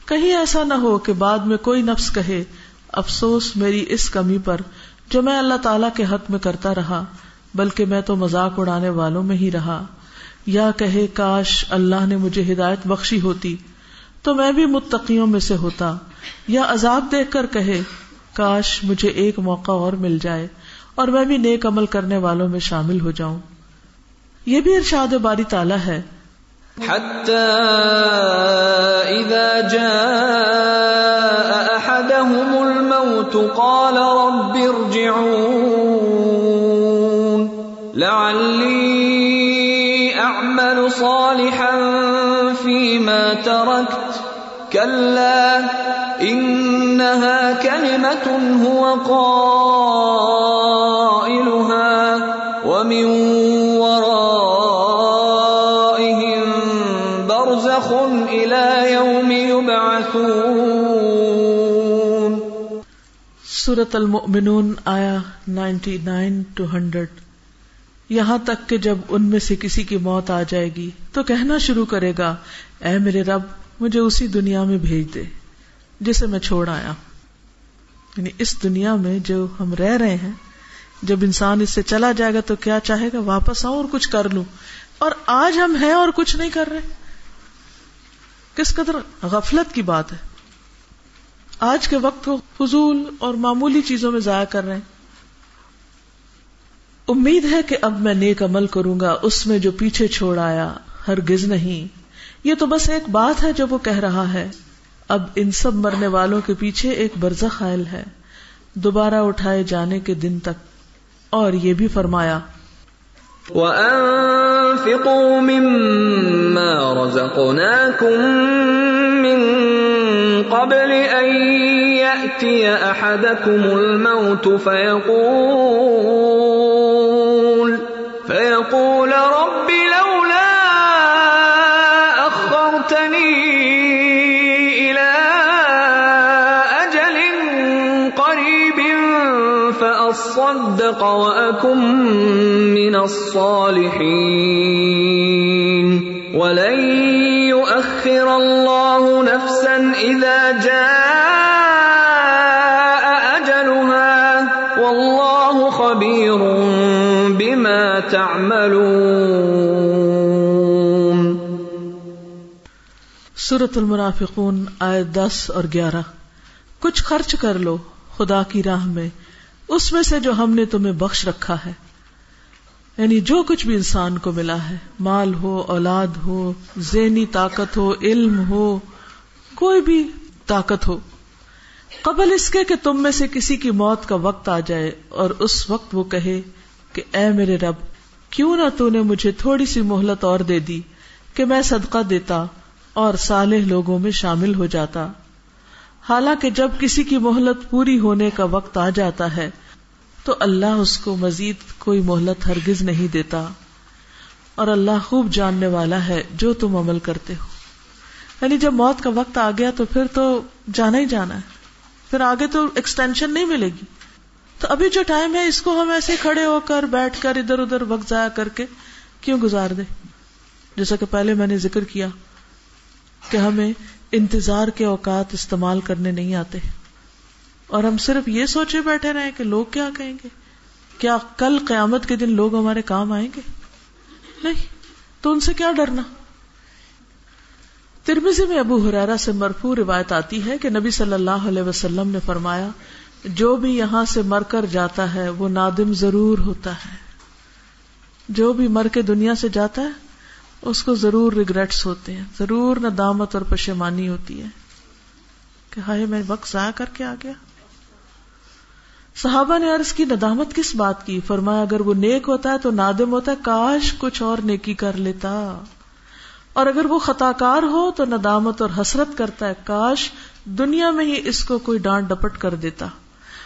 کہیں ایسا نہ ہو کہ بعد میں کوئی نفس کہے، افسوس میری اس کمی پر جو میں اللہ تعالی کے حق میں کرتا رہا، بلکہ میں تو مذاق اڑانے والوں میں ہی رہا۔ یا کہے، کاش اللہ نے مجھے ہدایت بخشی ہوتی۔ تو میں بھی متقیوں میں سے ہوتا یا عذاب دیکھ کر کہے، کاش مجھے ایک موقع اور مل جائے اور میں بھی نیک عمل کرنے والوں میں شامل ہو جاؤں۔ یہ بھی ارشاد باری تعالیٰ ہے۔ حتى جاء الموت قال رب ارجعون لعلي أعمل صالحا فيما تركت كلا هو قائلها ومن ورائهم برزخ يوم يبعثون. سورت المؤمنون آیا 99 ٹو 100 یہاں تک کہ جب ان میں سے کسی کی موت آ جائے گی تو کہنا شروع کرے گا، اے میرے رب مجھے اسی دنیا میں بھیج دے جسے میں چھوڑ آیا یعنی اس دنیا میں جو ہم رہ رہے ہیں، جب انسان اس سے چلا جائے گا تو کیا چاہے گا؟ واپس آؤں اور کچھ کر لوں۔ اور آج ہم ہیں اور کچھ نہیں کر رہے۔ کس قدر غفلت کی بات ہے۔ آج کے وقت کو فضول اور معمولی چیزوں میں ضائع کر رہے ہیں۔ امید ہے کہ اب میں نیک عمل کروں گا، اس میں جو پیچھے چھوڑ آیا، ہرگز نہیں۔ یہ تو بس ایک بات ہے جو وہ کہہ رہا ہے۔ اب ان سب مرنے والوں کے پیچھے ایک برزخ خائل ہے۔ دوبارہ اٹھائے جانے کے دن تک۔ اور یہ بھی فرمایا، وأنفقوا مما رزقناكم من قبل أن يأتي أحدكم الموت فيقول فأصدق وأكن من الصالحين. ولن يؤخر الله نفسا إذا جاء أجلها. والله خبير بما تعملون. سورت المنافقون آئے دس اور گیارہ. کچھ خرچ کر لو خدا کی راہ میں اس میں سے جو ہم نے تمہیں بخش رکھا ہے۔ یعنی جو کچھ بھی انسان کو ملا ہے، مال ہو، اولاد ہو، ذہنی طاقت ہو، علم ہو، کوئی بھی طاقت ہو۔ قبل اس کے کہ تم میں سے کسی کی موت کا وقت آ جائے اور اس وقت وہ کہے کہ اے میرے رب، کیوں نہ تو نے مجھے تھوڑی سی مہلت اور دے دی کہ میں صدقہ دیتا اور صالح لوگوں میں شامل ہو جاتا۔ حالانکہ جب کسی کی مہلت پوری ہونے کا وقت آ جاتا ہے، تو اللہ اس کو مزید کوئی مہلت ہرگز نہیں دیتا۔ اور اللہ خوب جاننے والا ہے جو تم عمل کرتے ہو۔ یعنی جب موت کا وقت آ گیا تو پھر تو جانا ہی جانا ہے۔ پھر آگے تو ایکسٹینشن نہیں ملے گی۔ تو ابھی جو ٹائم ہے، اس کو ہم ایسے کھڑے ہو کر، بیٹھ کر، ادھر ادھر وقت ضائع کر کے کیوں گزار دے جیسا کہ پہلے میں نے ذکر کیا کہ ہمیں انتظار کے اوقات استعمال کرنے نہیں آتے اور ہم صرف یہ سوچے بیٹھے رہے کہ لوگ کیا کہیں گے؟ کیا کل قیامت کے دن لوگ ہمارے کام آئیں گے؟ نہیں، تو ان سے کیا ڈرنا؟ ترمیزی میں ابو حرارا سے مرفو روایت آتی ہے کہ نبی صلی اللہ علیہ وسلم نے فرمایا، جو بھی یہاں سے مر کر جاتا ہے، وہ نادم ضرور ہوتا ہے۔ جو بھی مر کے دنیا سے جاتا ہے اس کو ضرور ریگریٹس ہوتے ہیں۔ ضرور ندامت اور پشیمانی ہوتی ہے کہ ہائے میں وقت ضائع کر کے آ گیا۔ صحابہ نے عرض کی، ندامت کس بات کی؟ فرمایا، اگر وہ نیک ہوتا ہے تو نادم ہوتا ہے، کاش کچھ اور نیکی کر لیتا۔ اور اگر وہ خطا کار ہو تو ندامت اور حسرت کرتا ہے، کاش دنیا میں ہی اس کو کوئی ڈانٹ ڈپٹ کر دیتا۔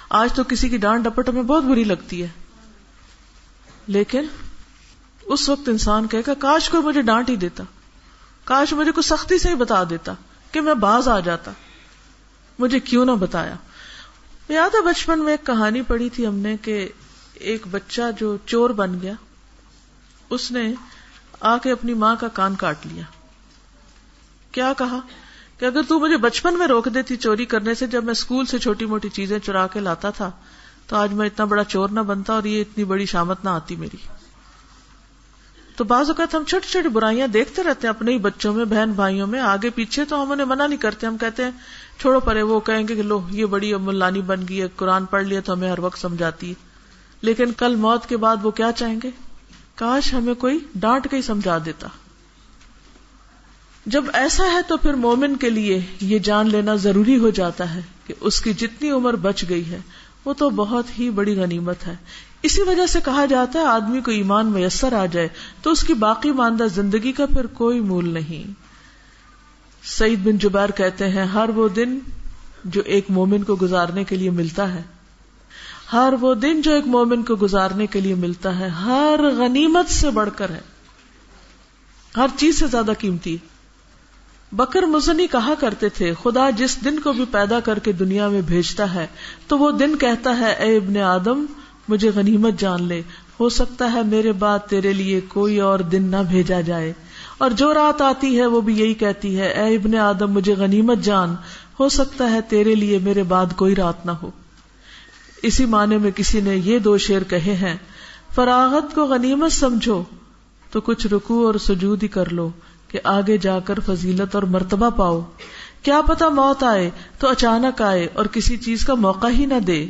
آج تو کسی کی ڈانٹ ڈپٹ ہمیں بہت بری لگتی ہے۔ لیکن اس وقت انسان کہے گا، کاش کوئی مجھے ڈانٹ ہی دیتا، کاش مجھے کچھ سختی سے ہی بتا دیتا کہ میں باز آ جاتا۔ مجھے کیوں نہ بتایا۔ یاد ہے بچپن میں ایک کہانی پڑھی تھی ہم نے کہ ایک بچہ جو چور بن گیا، اس نے آ کے اپنی ماں کا کان کاٹ لیا۔ کیا کہا؟ کہ اگر تو مجھے بچپن میں روک دیتی چوری کرنے سے، جب میں اسکول سے چھوٹی موٹی چیزیں چرا کے لاتا تھا، تو آج میں اتنا بڑا چور نہ بنتا اور یہ اتنی بڑی شامت نہ آتی میری۔ تو بعض اوقات ہم چھوٹی چھوٹی برائیاں دیکھتے رہتے ہیں اپنے ہی بچوں میں، بہن بھائیوں میں، آگے پیچھے تو ہم انہیں منع نہیں کرتے، ہم کہتے ہیں، چھوڑو پرے، وہ کہیں گے کہ لو، یہ بڑی ملانی بن گئی ہے، قرآن پڑھ لیا تو ہمیں ہر وقت سمجھاتی ہے۔ لیکن کل موت کے بعد وہ کیا چاہیں گے؟ کاش ہمیں کوئی ڈانٹ کے ہی سمجھا دیتا۔ جب ایسا ہے تو پھر مومن کے لیے یہ جان لینا ضروری ہو جاتا ہے کہ اس کی جتنی عمر بچ گئی ہے، وہ تو بہت ہی بڑی غنیمت ہے۔ اسی وجہ سے کہا جاتا ہے آدمی کو ایمان میسر آ جائے تو اس کی باقی ماندہ زندگی کا پھر کوئی مول نہیں۔ سعید بن جبیر کہتے ہیں، ہر وہ دن جو ایک مومن کو گزارنے کے لیے ملتا ہے، ہر وہ دن جو ایک مومن کو گزارنے کے لیے ملتا ہے، ہر غنیمت سے بڑھ کر ہے۔ ہر چیز سے زیادہ قیمتی۔ بکر مزنی کہا کرتے تھے، خدا جس دن کو بھی پیدا کر کے دنیا میں بھیجتا ہے، تو وہ دن کہتا ہے، اے ابن آدم مجھے غنیمت جان لے۔ ہو سکتا ہے میرے بعد تیرے لیے کوئی اور دن نہ بھیجا جائے۔ اور جو رات آتی ہے وہ بھی یہی کہتی ہے، اے ابن آدم، مجھے غنیمت جان۔ ہو سکتا ہے تیرے لیے میرے بعد کوئی رات نہ ہو۔ اسی معنی میں کسی نے یہ دو شیر کہے ہیں، فراغت کو غنیمت سمجھو، تو کچھ رکو اور سجود ہی کر لو، کہ آگے جا کر فضیلت اور مرتبہ پاؤ۔ کیا پتا موت آئے تو اچانک آئے اور کسی چیز کا موقع ہی نہ دے۔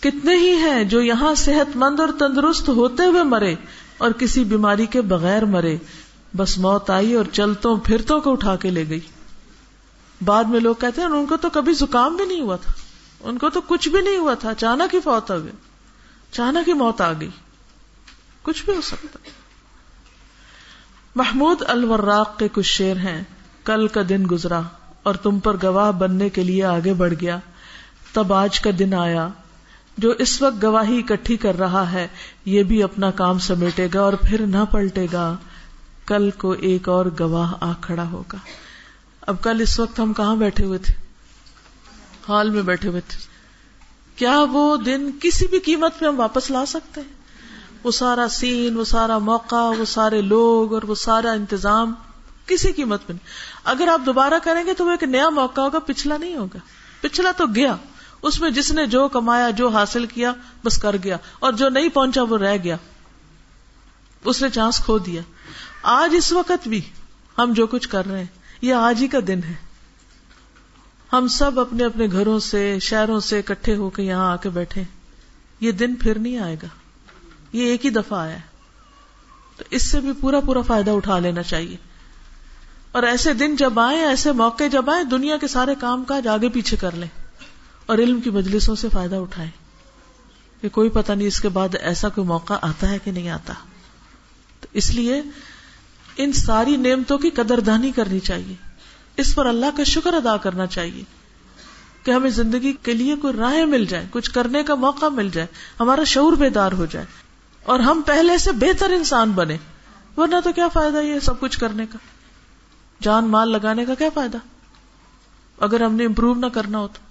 کتنے ہی ہیں جو یہاں صحت مند اور تندرست ہوتے ہوئے مرے اور کسی بیماری کے بغیر مرے۔ بس موت آئی اور چلتوں، پھرتوں کو اٹھا کے لے گئی۔ بعد میں لوگ کہتے ہیں، ان کو تو کبھی زکام بھی نہیں ہوا تھا۔ ان کو تو کچھ بھی نہیں ہوا تھا۔ اچانک ہی فوت ہو گئے۔ اچانک ہی موت آ گئی۔ کچھ بھی ہو سکتا۔ محمود الوراق کے کچھ شیر ہیں۔ کل کا دن گزرا اور تم پر گواہ بننے کے لیے آگے بڑھ گیا۔ تب آج کا دن آیا۔ جو اس وقت گواہی اکٹھی کر رہا ہے، یہ بھی اپنا کام سمیٹے گا اور پھر نہ پلٹے گا۔ کل کو ایک اور گواہ آ کھڑا ہوگا۔ اب کل اس وقت ہم کہاں بیٹھے ہوئے تھے؟ ہال میں بیٹھے ہوئے تھے۔ کیا وہ دن کسی بھی قیمت پہ ہم واپس لا سکتے؟ ہیں وہ سارا سین، وہ سارا موقع، وہ سارے لوگ اور وہ سارا انتظام کسی قیمت پہ نہیں۔ اگر آپ دوبارہ کریں گے تو وہ ایک نیا موقع ہوگا، پچھلا نہیں ہوگا۔ پچھلا تو گیا۔ اس میں جس نے جو کمایا، جو حاصل کیا، بس کر گیا۔ اور جو نہیں پہنچا، وہ رہ گیا۔ اس نے چانس کھو دیا۔ آج اس وقت بھی ہم جو کچھ کر رہے ہیں، یہ آج ہی کا دن ہے۔ ہم سب اپنے اپنے گھروں سے، شہروں سے اکٹھے ہو کے یہاں آ کے بیٹھے۔ یہ دن پھر نہیں آئے گا۔ یہ ایک ہی دفعہ آیا ہے۔ تو اس سے بھی پورا پورا فائدہ اٹھا لینا چاہیے۔ اور ایسے دن جب آئے ایسے موقع جب آئے دنیا کے سارے کام کاج آگے پیچھے کر لیں۔ اور علم کی مجلسوں سے فائدہ اٹھائیں کہ کوئی پتہ نہیں اس کے بعد ایسا کوئی موقع آتا ہے کہ نہیں آتا۔ تو اس لیے ان ساری نعمتوں کی قدردانی کرنی چاہیے۔ اس پر اللہ کا شکر ادا کرنا چاہیے کہ ہمیں زندگی کے لیے کوئی راہیں مل جائے کچھ کرنے کا موقع مل جائے، ہمارا شعور بیدار ہو جائے اور ہم پہلے سے بہتر انسان بنے۔ ورنہ تو کیا فائدہ یہ سب کچھ کرنے کا؟ جان مال لگانے کا کیا فائدہ؟ اگر ہم نے امپروو نہ کرنا ہو تو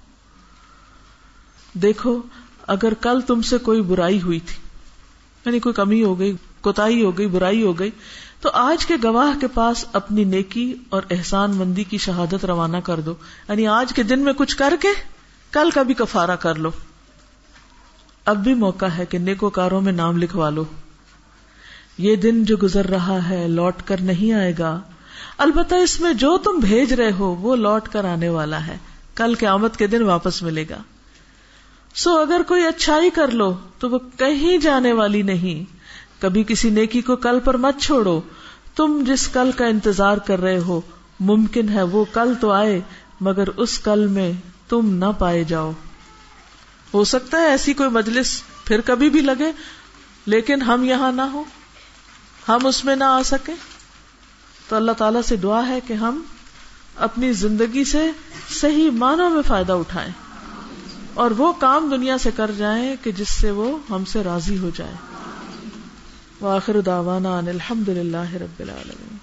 دیکھو، اگر کل تم سے کوئی برائی ہوئی تھی یعنی کوئی کمی ہو گئی کوتا ہو گئی، برائی ہو گئی، تو آج کے گواہ کے پاس اپنی نیکی اور احسان مندی کی شہادت روانہ کر دو۔ یعنی آج کے دن میں کچھ کر کے کل کا بھی کفارہ کر لو۔ اب بھی موقع ہے کہ نیکوکاروں میں نام لکھوا لو۔ یہ دن جو گزر رہا ہے، لوٹ کر نہیں آئے گا۔ البتہ اس میں جو تم بھیج رہے ہو، وہ لوٹ کر آنے والا ہے۔ کل قیامت کے دن واپس ملے گا۔ سو اگر کوئی اچھائی کر لو تو وہ کہیں جانے والی نہیں۔ کبھی کسی نیکی کو کل پر مت چھوڑو۔ تم جس کل کا انتظار کر رہے ہو، ممکن ہے وہ کل تو آئے، مگر اس کل میں تم نہ پائے جاؤ۔ ہو سکتا ہے ایسی کوئی مجلس پھر کبھی بھی لگے، لیکن ہم یہاں نہ ہو ہم اس میں نہ آ سکے تو اللہ تعالی سے دعا ہے کہ ہم اپنی زندگی سے صحیح معنوں میں فائدہ اٹھائیں۔ اور وہ کام دنیا سے کر جائیں کہ جس سے وہ ہم سے راضی ہو جائے۔ واخر دعوانا ان الحمد للہ رب العالمین۔